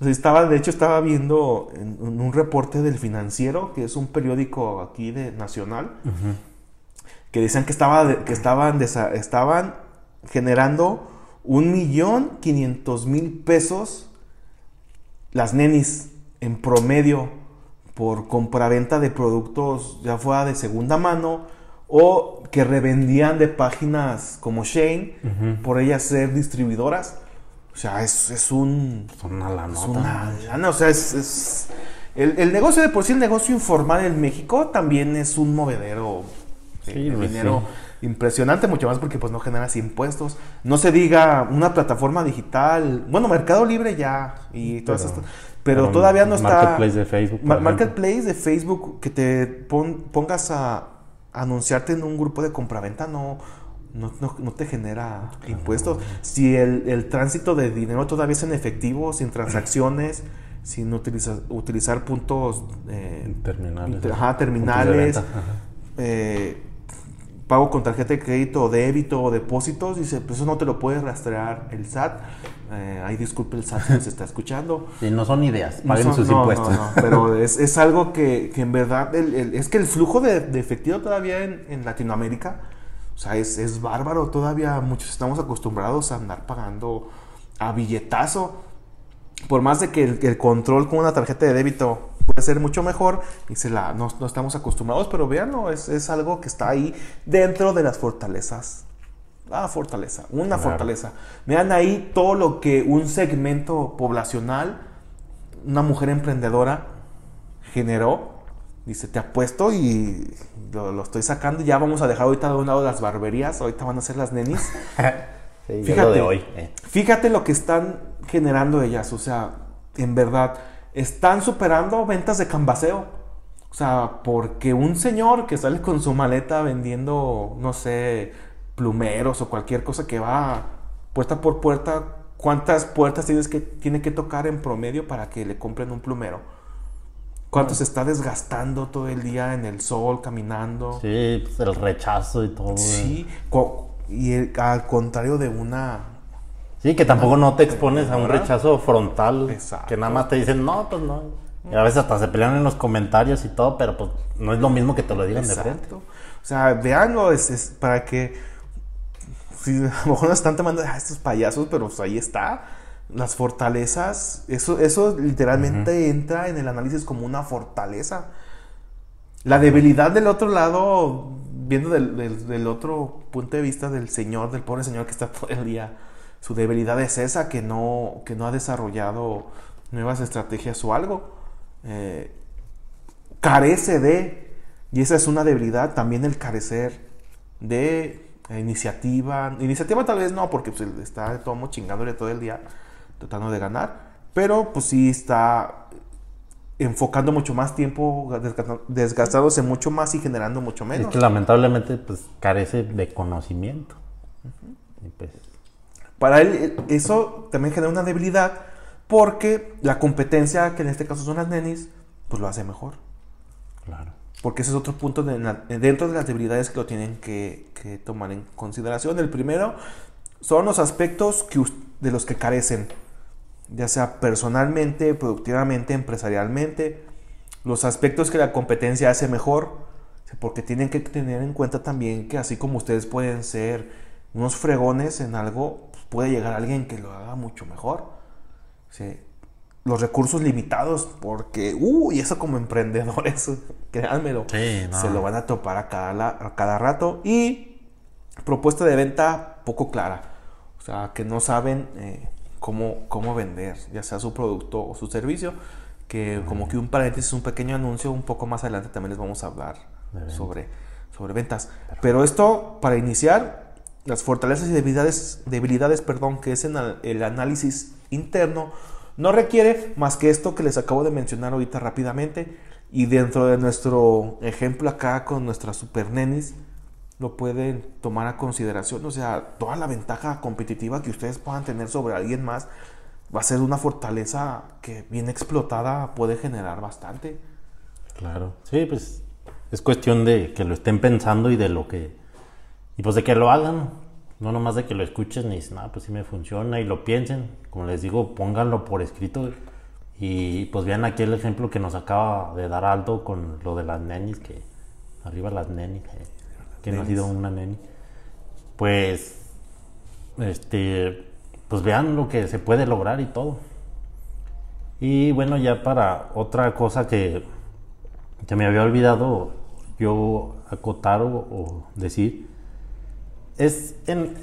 A: O sea, estaba, de hecho, estaba viendo en, en un reporte del Financiero, que es un periódico aquí de nacional, que decían que, estaba de- que estaban, desa- estaban generando un millón quinientos mil pesos las nenis en promedio por compraventa de productos ya fuera de segunda mano o que revendían de páginas como Shane por ellas ser distribuidoras. O sea, es, es un...
B: Una la
A: Es una lana, o sea, es... es- el, el negocio de por sí, el negocio informal en México también es un movedero de,
B: Sí,
A: de
B: pues,
A: dinero impresionante, mucho más porque pues no generas impuestos. No se diga una plataforma digital, bueno, Mercado Libre ya y todas estas, pero, todavía no está...
B: Marketplace de Facebook, por
A: Ma-
B: ejemplo.
A: Marketplace de Facebook, que te pon- pongas a anunciarte en un grupo de compraventa no... No, no- no te genera impuestos. Si el, el tránsito de dinero todavía es en efectivo, sin transacciones, sin utilizar, utilizar puntos eh,
B: Terminales.
A: inter- ajá,
B: Puntos de
A: terminales,
B: venta, ajá.
A: eh, pago con tarjeta de crédito o débito o depósitos, dice, pues eso no te lo puede rastrear el SAT. Eh, ahí disculpe el SAT si nos está escuchando.
B: Sí, no son ideas,
A: No
B: paguen
A: son-
B: sus
A: no,
B: impuestos.
A: no, pero es, es algo que, que en verdad, el- el- es que el flujo de, de efectivo todavía en, en Latinoamérica, o sea, es, es bárbaro, todavía muchos estamos acostumbrados a andar pagando a billetazo. Por más de que el, el control con una tarjeta de débito puede ser mucho mejor, y se la, no, no estamos acostumbrados, pero véanlo, es, es algo que está ahí dentro de las fortalezas. Ah, fortaleza, una
B: Claro.
A: fortaleza. Vean ahí todo lo que un segmento poblacional, una mujer emprendedora, generó. Dice, te apuesto y lo, lo estoy sacando. Ya vamos a dejar ahorita de un lado las barberías. Ahorita van a ser las nenis.
B: Sí,
A: Fíjate,
B: lo de hoy. eh.
A: fíjate lo que están generando ellas. O sea, en verdad, están superando ventas de cambaseo. O sea, porque un señor que sale con su maleta vendiendo, no sé, plumeros o cualquier cosa que va puerta por puerta, ¿cuántas puertas tienes que, tiene que tocar en promedio para que le compren un plumero? ¿Cuánto se está desgastando todo el día en el sol, caminando?
B: Sí, pues el rechazo y todo.
A: Sí, y el- al contrario de una
B: Sí, que tampoco no te expones a un rechazo frontal.
A: Exacto.
B: Que nada más te dicen, no, pues no. Y a veces hasta se pelean en los comentarios y todo, pero pues no es lo mismo que te lo digan de frente.
A: O sea, veanlo, es, es para que. Si a lo mejor nos están tomando a estos payasos, pero pues ahí está. Las fortalezas, eso, eso literalmente entra en el análisis como una fortaleza. La debilidad del otro lado, viendo del, del- del otro punto de vista del señor, del pobre señor que está todo el día, su debilidad es esa, que no, que no ha desarrollado nuevas estrategias o algo. Eh, carece de, y esa es una debilidad, también el carecer de iniciativa. Iniciativa tal vez no, porque pues, está todo chingándole todo el día, tratando de ganar, pero pues sí está enfocando mucho más tiempo, desgastándose mucho más y generando mucho
B: Es
A: menos.
B: que lamentablemente pues carece de conocimiento. Y, pues,
A: Para él eh, eso también genera una debilidad porque la competencia, que en este caso son las nenis, pues lo hace mejor.
B: claro.
A: Porque ese es otro punto de la- dentro de las debilidades que lo tienen que, que tomar en consideración. El primero son los aspectos que, de los que carecen, ya sea personalmente, productivamente, empresarialmente. Los aspectos que la competencia hace mejor, porque tienen que tener en cuenta también que así como ustedes pueden ser unos fregones en algo, puede llegar alguien que lo haga mucho mejor. Sí. Los recursos limitados, porque, uh, y eso como emprendedores, créanmelo,
B: Sí, no.
A: se lo van a topar a cada, a cada rato. Y propuesta de venta poco clara, o sea, que no saben eh, cómo, cómo vender, ya sea su producto o su servicio. Que como que un paréntesis, un pequeño anuncio, un poco más adelante también les vamos a hablar sobre, sobre ventas. Pero esto, para iniciar, las fortalezas y debilidades, debilidades perdón, que es en el, análisis interno, no requiere más que esto que les acabo de mencionar ahorita rápidamente. Y dentro de nuestro ejemplo acá con nuestra super nenis, lo pueden tomar a consideración. O sea, toda la ventaja competitiva que ustedes puedan tener sobre alguien más va a ser una fortaleza que bien explotada puede generar bastante.
B: Claro. Sí, pues es cuestión de que lo estén pensando y de lo que... Y pues de que lo hagan. No nomás de que lo escuchen y dicen, ah, pues sí me funciona y lo piensen. Como les digo, pónganlo por escrito. Y pues vean aquí el ejemplo que nos acaba de dar Aldo con lo de las nenis, que arriba las nenis, eh, que no ha sido una neni. Pues, este, pues vean lo que se puede lograr y todo. Y bueno, ya para otra cosa que, que me había olvidado yo acotar o, o decir, es en,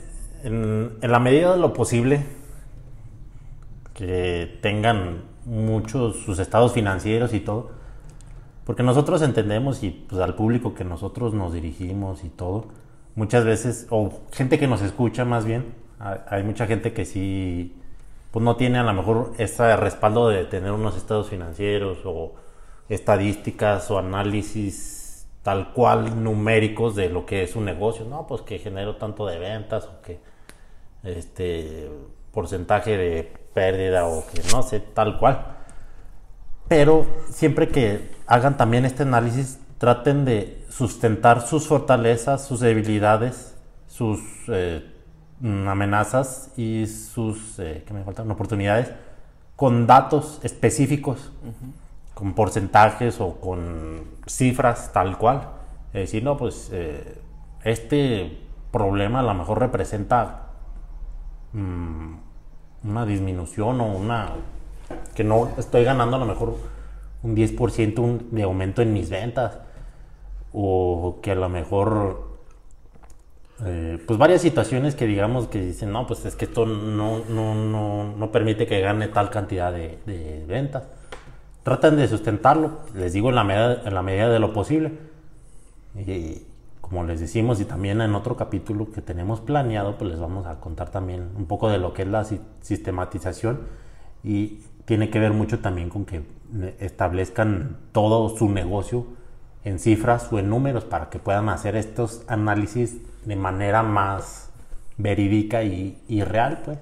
B: en- la medida de lo posible que tengan muchos sus estados financieros y todo, porque nosotros entendemos y pues al público que nosotros nos dirigimos y todo, muchas veces, o gente que nos escucha más bien, hay mucha gente que sí, pues no tiene a lo mejor ese respaldo de tener unos estados financieros o estadísticas o análisis tal cual numéricos de lo que es un negocio, no, pues que genero tanto de ventas o que este porcentaje de pérdida o que no sé, tal cual. Pero siempre que hagan también este análisis, traten de sustentar sus fortalezas, sus debilidades, sus eh, mm, amenazas y sus eh, ¿qué me faltan? oportunidades con datos específicos, con porcentajes o con cifras tal cual. Es decir, no, pues eh, este problema a lo mejor representa mm, una disminución o una que no estoy ganando a lo mejor un 10% un- de aumento en mis ventas o que a lo mejor eh, pues varias situaciones que digamos que dicen no pues es que esto no, no, no, no permite que gane tal cantidad de ventas tratan de sustentarlo les digo en la medida, en la medida de lo posible y como les decimos y también en otro capítulo que tenemos planeado, pues les vamos a contar también un poco de lo que es la si- sistematización y tiene que ver mucho también con que establezcan todo su negocio en cifras o en números para que puedan hacer estos análisis de manera más verídica y, y real, pues.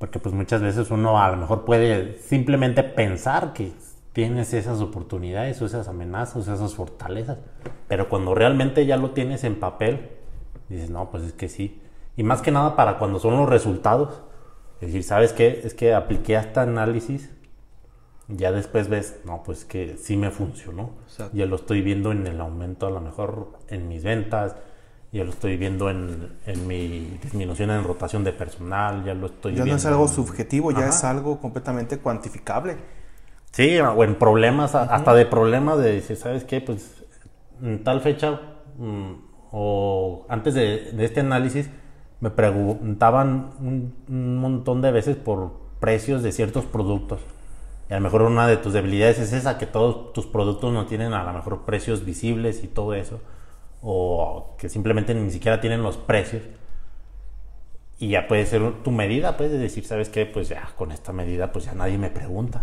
B: Porque pues muchas veces uno a lo mejor puede simplemente pensar que tienes esas oportunidades o esas amenazas o esas fortalezas. Pero cuando realmente ya lo tienes en papel, dices, no, pues es que sí. Y más que nada para cuando son los resultados. Es decir, ¿sabes qué? Es que apliqué este análisis Ya después ves, no, pues que sí me funcionó.
A: Exacto.
B: Ya lo estoy viendo en el aumento, a lo mejor en mis ventas, ya lo estoy viendo en, en mi disminución en rotación de personal, ya lo estoy
A: Ya
B: viendo.
A: no es algo
B: en-
A: subjetivo, ya es algo completamente cuantificable.
B: Sí, o en problemas, hasta de problemas de decir, ¿sabes qué? Pues en tal fecha mm, o antes de, de este análisis me preguntaban un, un montón de veces por precios de ciertos productos. Y a lo mejor una de tus debilidades es esa, que todos tus productos no tienen a lo mejor precios visibles y todo eso. O que simplemente ni siquiera tienen los precios. Y ya puede ser tu medida, puedes decir, ¿sabes qué? Pues ya con esta medida pues ya nadie me pregunta.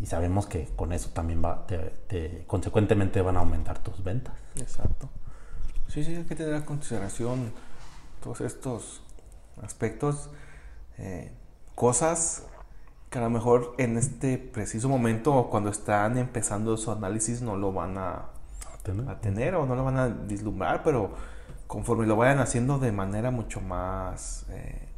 B: Y sabemos que con eso también va, te- te- consecuentemente van a aumentar tus ventas.
A: Exacto. Sí, sí, hay que tener en consideración todos estos aspectos, eh, cosas que a lo mejor en este preciso momento o cuando están empezando su análisis no lo van a, a tener o no lo van a vislumbrar, pero conforme lo vayan haciendo de manera mucho más eh,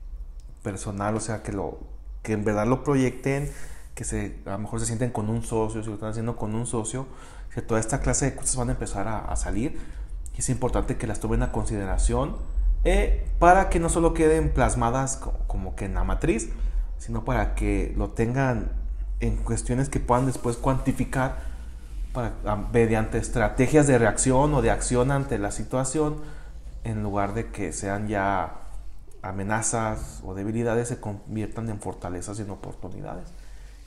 A: personal, o sea, que, lo, que en verdad lo proyecten, que se, a lo mejor se sienten con un socio, si lo están haciendo con un socio, que toda esta clase de cosas van a empezar a, a salir y es importante que las tomen a consideración eh, para que no solo queden plasmadas co- como que en la matriz, sino para que lo tengan en cuestiones que puedan después cuantificar para, a- mediante estrategias de reacción o de acción ante la situación, en lugar de que sean ya amenazas o debilidades, se conviertan en fortalezas y en oportunidades.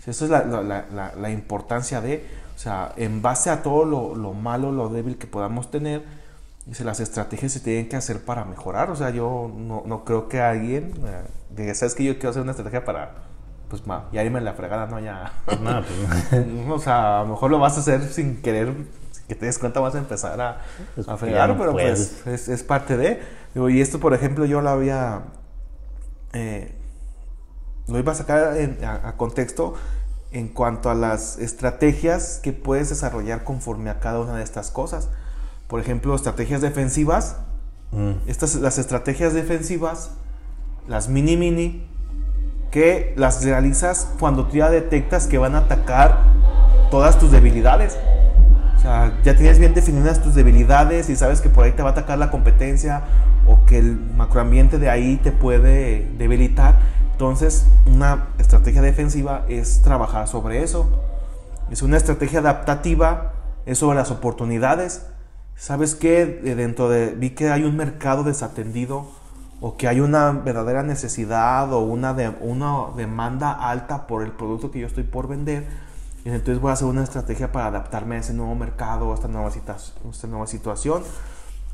A: Esa es la, la- la- la- importancia de, o sea, en base a todo lo, lo malo, lo débil que podamos tener, las estrategias se tienen que hacer para mejorar. O sea, yo no, no creo que alguien eh, diga, ¿sabes que Yo quiero hacer una estrategia para, pues, ma, ya irme en la fregada, no, ya.
B: Nada, pues,
A: o sea, a lo mejor lo vas a hacer sin querer, sin que te des cuenta, vas a empezar a,
B: Pues,
A: a fregar,
B: no
A: pero
B: puedes.
A: pues es, es parte de. Digo, y esto, por ejemplo, yo lo había. eh, lo iba a sacar en- a, a contexto en cuanto a las estrategias que puedes desarrollar conforme a cada una de estas cosas. Por ejemplo, estrategias defensivas.
B: mm,
A: Estas, las estrategias defensivas, las mini mini, que las realizas cuando tú ya detectas que van a atacar todas tus debilidades. O sea, ya tienes bien definidas tus debilidades y sabes que por ahí te va a atacar la competencia o que el macroambiente de ahí te puede debilitar. Entonces, una estrategia defensiva es trabajar sobre eso. Es una estrategia adaptativa, es sobre las oportunidades. ¿Sabes qué? De Dentro de, vi que hay un mercado desatendido o que hay una verdadera necesidad o una, de, una demanda alta por el producto que yo estoy por vender. Y entonces voy a hacer una estrategia para adaptarme a ese nuevo mercado, a esta nueva, situa- esta nueva situación.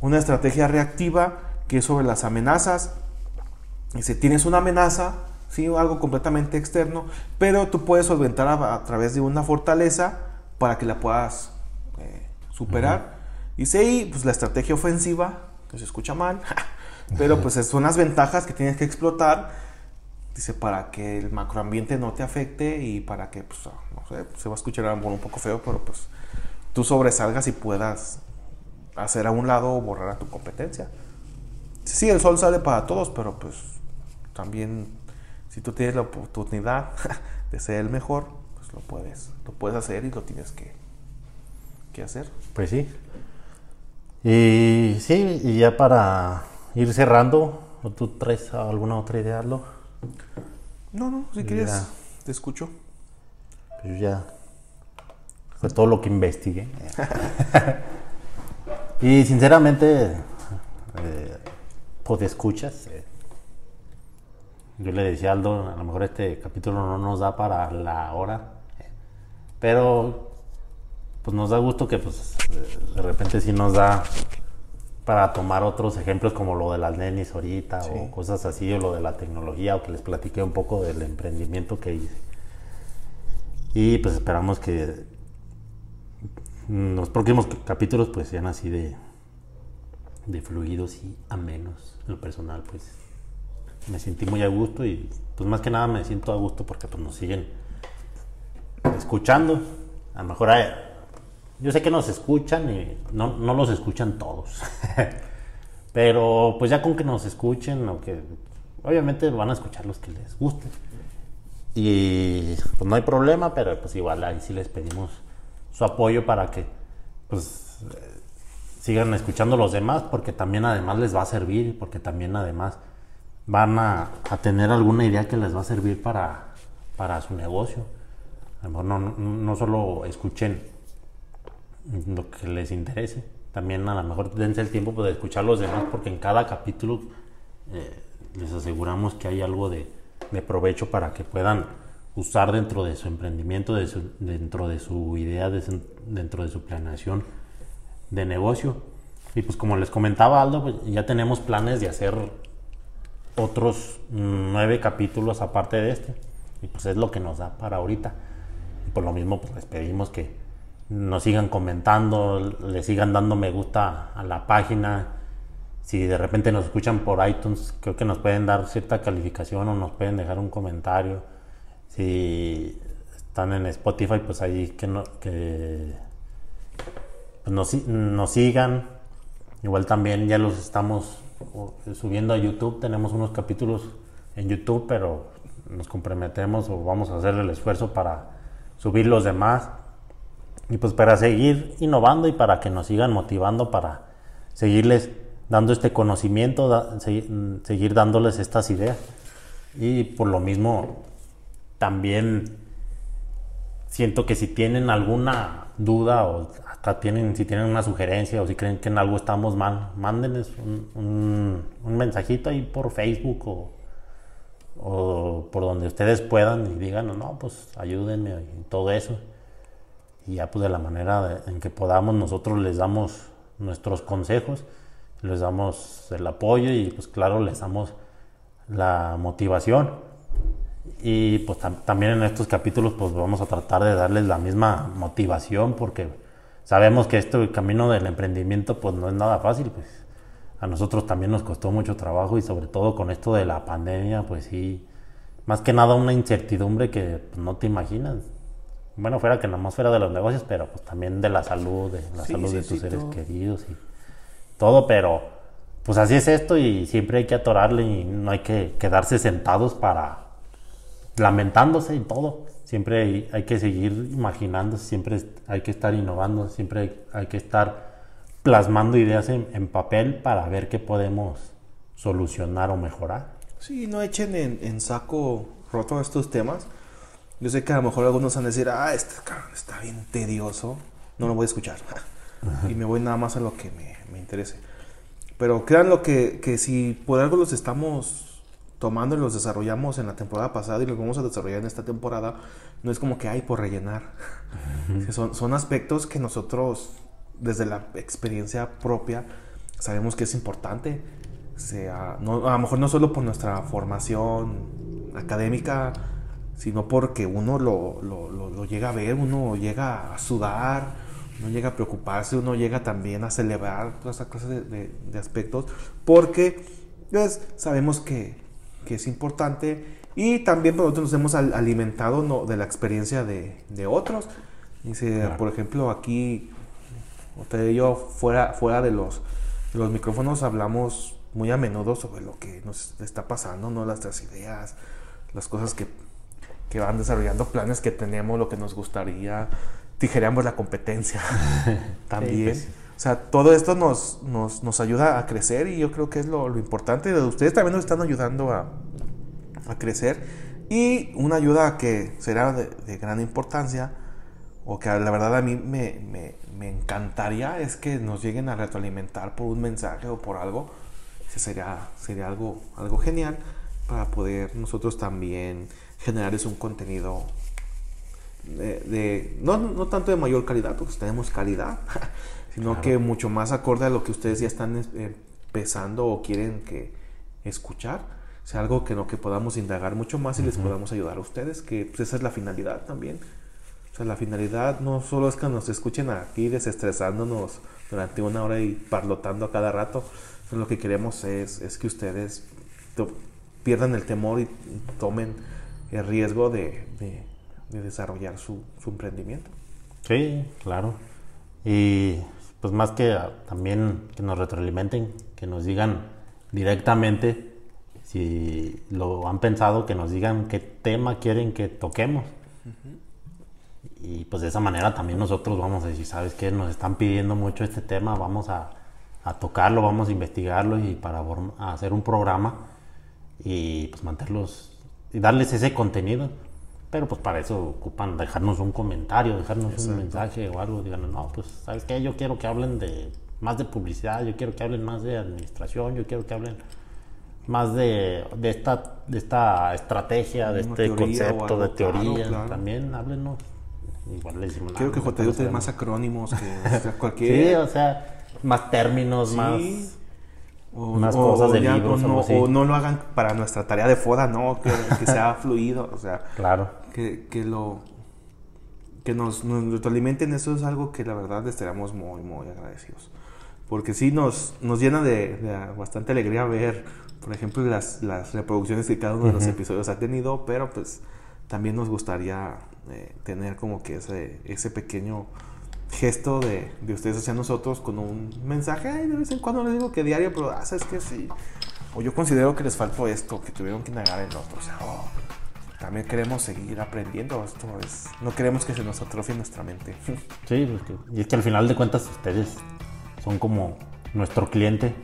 A: Una estrategia reactiva que es sobre las amenazas. Dice, tienes una amenaza, ¿sí? algo completamente externo, pero tú puedes solventar a, a través de una fortaleza para que la puedas eh, superar. Dice, y pues la estrategia ofensiva, que se escucha mal, pero pues son las ventajas que tienes que explotar, dice, para que el macroambiente no te afecte y para que, pues, no sé, se va a escuchar a lo mejor un poco feo, pero pues tú sobresalgas y puedas hacer a un lado o borrar a tu competencia. Sí, el sol sale para todos, pero pues también si tú tienes la oportunidad de ser el mejor, pues lo puedes, lo puedes hacer y lo tienes que, que hacer.
B: Pues sí. Y sí, y ya para ir cerrando, ¿o ¿tú traes alguna otra idea, Aldo?
A: No, no, si quieres,
B: Ya.
A: te escucho.
B: Pues yo ya fue todo lo que investigué. y sinceramente, eh, pues escuchas. eh, yo le decía a Aldo, a lo mejor este capítulo no nos da para la hora, eh, pero pues nos da gusto que pues de repente sí nos da para tomar otros ejemplos como lo de las nenis ahorita
A: Sí.
B: o cosas así, o lo de la tecnología, o que les platiqué un poco del emprendimiento que hice. Y pues esperamos que los próximos capítulos pues sean así de, de fluidos y amenos. En lo personal pues me sentí muy a gusto y pues más que nada me siento a gusto porque pues nos siguen escuchando. A lo mejor hay- yo sé que nos escuchan y no, no los escuchan todos. Pero pues ya con que nos escuchen o que obviamente van a escuchar los que les guste. Y pues no hay problema, pero pues igual ahí sí les pedimos su apoyo para que pues sigan escuchando los demás, porque también además les va a servir, porque también además van a, tener alguna idea que les va a servir para, para su negocio. A lo mejor no, no solo escuchen lo que les interese, también a lo mejor dense el tiempo de escuchar los demás, porque en cada capítulo eh, les aseguramos que hay algo de, de, provecho para que puedan usar dentro de su emprendimiento, de dentro de su idea, dentro de su planeación de negocio. Y pues como les comentaba Aldo, pues ya tenemos planes de hacer otros nueve capítulos aparte de este. Y pues es lo que nos da para ahorita. Y por lo mismo pues les pedimos que nos sigan comentando, le sigan dando me gusta a la página. Si de repente nos escuchan por iTunes, creo que nos pueden dar cierta calificación o nos pueden dejar un comentario. Si están en Spotify, pues ahí que, no, que pues nos, nos sigan. Igual también ya los estamos subiendo a YouTube. Tenemos unos capítulos en YouTube, pero nos comprometemos o vamos a hacer el esfuerzo para subir los demás. Y pues para seguir innovando y para que nos sigan motivando para seguirles dando este conocimiento, seguir dándoles estas ideas. Y por lo mismo, también siento que si tienen alguna duda o hasta tienen, si tienen una sugerencia o si creen que en algo estamos mal, mándenles un, mensajito ahí por Facebook o, o, por donde ustedes puedan y digan, no, pues ayúdenme y todo eso. Y ya pues de la manera en que podamos nosotros les damos nuestros consejos, les damos el apoyo y pues claro les damos la motivación y pues también en estos capítulos pues vamos a tratar de darles la misma motivación porque sabemos que este el camino del emprendimiento pues no es nada fácil, pues a nosotros también nos costó mucho trabajo y sobre todo con esto de la pandemia pues sí, más que nada una incertidumbre que pues, no te imaginas. Bueno, fuera que nada más fuera de los negocios, pero pues también de la salud, de la salud de tus seres queridos y todo, pero pues así es esto y siempre hay que atorarle y no hay que quedarse sentados para lamentándose y todo. Siempre hay, que seguir imaginando, siempre hay que estar innovando, siempre hay, que estar plasmando ideas en, papel para ver qué podemos solucionar o mejorar.
A: Sí, no echen en, saco roto estos temas. Yo sé que a lo mejor algunos van a decir, ah, este está bien tedioso, no lo voy a escuchar. y me voy nada más a lo que me, me interese. Pero créanlo que, que si por algo los estamos tomando y los desarrollamos en la temporada pasada y los vamos a desarrollar en esta temporada, no es como que hay por rellenar. son, son aspectos que nosotros, desde la experiencia propia, sabemos que es importante. Sea, no, a lo mejor no solo por nuestra formación académica, sino porque uno lo, lo, lo, llega a ver, uno llega a sudar, uno llega a preocuparse, uno llega también a celebrar toda esa clase de, de aspectos, porque pues, sabemos que que es importante y también nosotros nos hemos alimentado ¿no? de la experiencia de, de otros. Dice, por ejemplo, aquí, usted y yo, fuera, fuera de, los, los micrófonos, hablamos muy a menudo sobre lo que nos está pasando, ¿no? Las tres ideas, las cosas que, que van desarrollando, planes que tenemos, lo que nos gustaría, tijereamos la competencia también. Pues. O sea, todo esto nos, nos, nos, ayuda a crecer y yo creo que es lo, lo importante. Ustedes también nos están ayudando a, a crecer y una ayuda que será de, de, gran importancia o que la verdad a mí me, me, me, encantaría es que nos lleguen a retroalimentar por un mensaje o por algo. Sería, sería algo, algo genial para poder nosotros también generarles un contenido de, no, no, tanto de mayor calidad, porque tenemos calidad, sino que mucho más acorde a lo que ustedes ya están empezando o quieren que escuchar, sea algo que lo que podamos indagar mucho más y les podamos ayudar a ustedes, que pues, esa es la finalidad también. O sea, la finalidad no solo es que nos escuchen aquí desestresándonos durante una hora y parlotando a cada rato, lo que queremos es, es que ustedes pierdan el temor y tomen el riesgo de de desarrollar su, su emprendimiento.
B: Sí, claro. Y pues más que también que nos retroalimenten, que nos digan directamente si lo han pensado, que nos digan qué tema quieren que toquemos. Y pues de esa manera también nosotros vamos a decir, ¿sabes qué? Nos están pidiendo mucho este tema, vamos a, a tocarlo, vamos a investigarlo y para hacer un programa y pues mantenerlos y darles ese contenido. Pero pues para eso ocupan dejarnos un comentario, dejarnos un mensaje o algo. Digan, no, pues sabes qué, yo quiero que hablen de más de publicidad, yo quiero que hablen más de administración, yo quiero que hablen más de, de esta, de esta estrategia, de este concepto, de teoría. También háblenos.
A: Igual les decimos, Quiero que JTU tenga más acrónimos que cualquier.
B: sí, o sea, más términos, más unas cosas de libros
A: no, o no lo hagan para nuestra tarea de foda, no, que, sea fluido, o sea,
B: claro.
A: Que, que lo que nos, nos alimenten eso es algo que la verdad estaríamos muy, muy agradecidos. Porque sí nos, nos llena de, bastante alegría ver, por ejemplo, las, las reproducciones que cada uno de los episodios ha tenido, pero pues también nos gustaría eh, tener como que ese, ese pequeño gesto de, de, ustedes hacia nosotros con un mensaje, de vez en cuando les digo que diario, pero ah, sabes que sí, o yo considero que les faltó esto, que tuvieron que negar en otro, o sea, oh, también queremos seguir aprendiendo, esto es, no queremos que se nos atrofie nuestra mente.
B: Sí, y es que al final de cuentas ustedes son como nuestro cliente,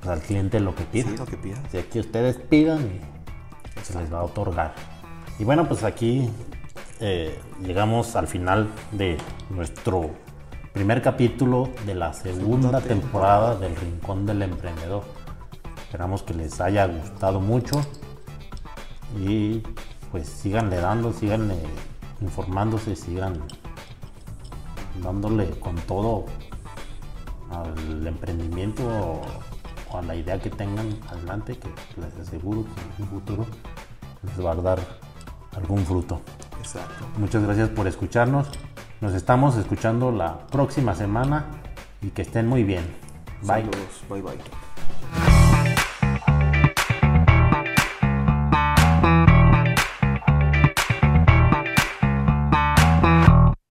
B: pues al cliente lo que pide.
A: Sí, lo que pida.
B: Si aquí ustedes pidan, se les va a otorgar. Y bueno, pues aquí eh, llegamos al final de nuestro primer capítulo de la segunda temporada del Rincón del Emprendedor. Esperamos que les haya gustado mucho y pues síganle dando, síganle informándose, sigan dándole con todo al emprendimiento o, a la idea que tengan adelante, que les aseguro que en un futuro les va a dar algún fruto.
A: Exacto.
B: Muchas gracias por escucharnos. Nos estamos escuchando la próxima semana y que estén muy bien.
A: Bye. Bye bye.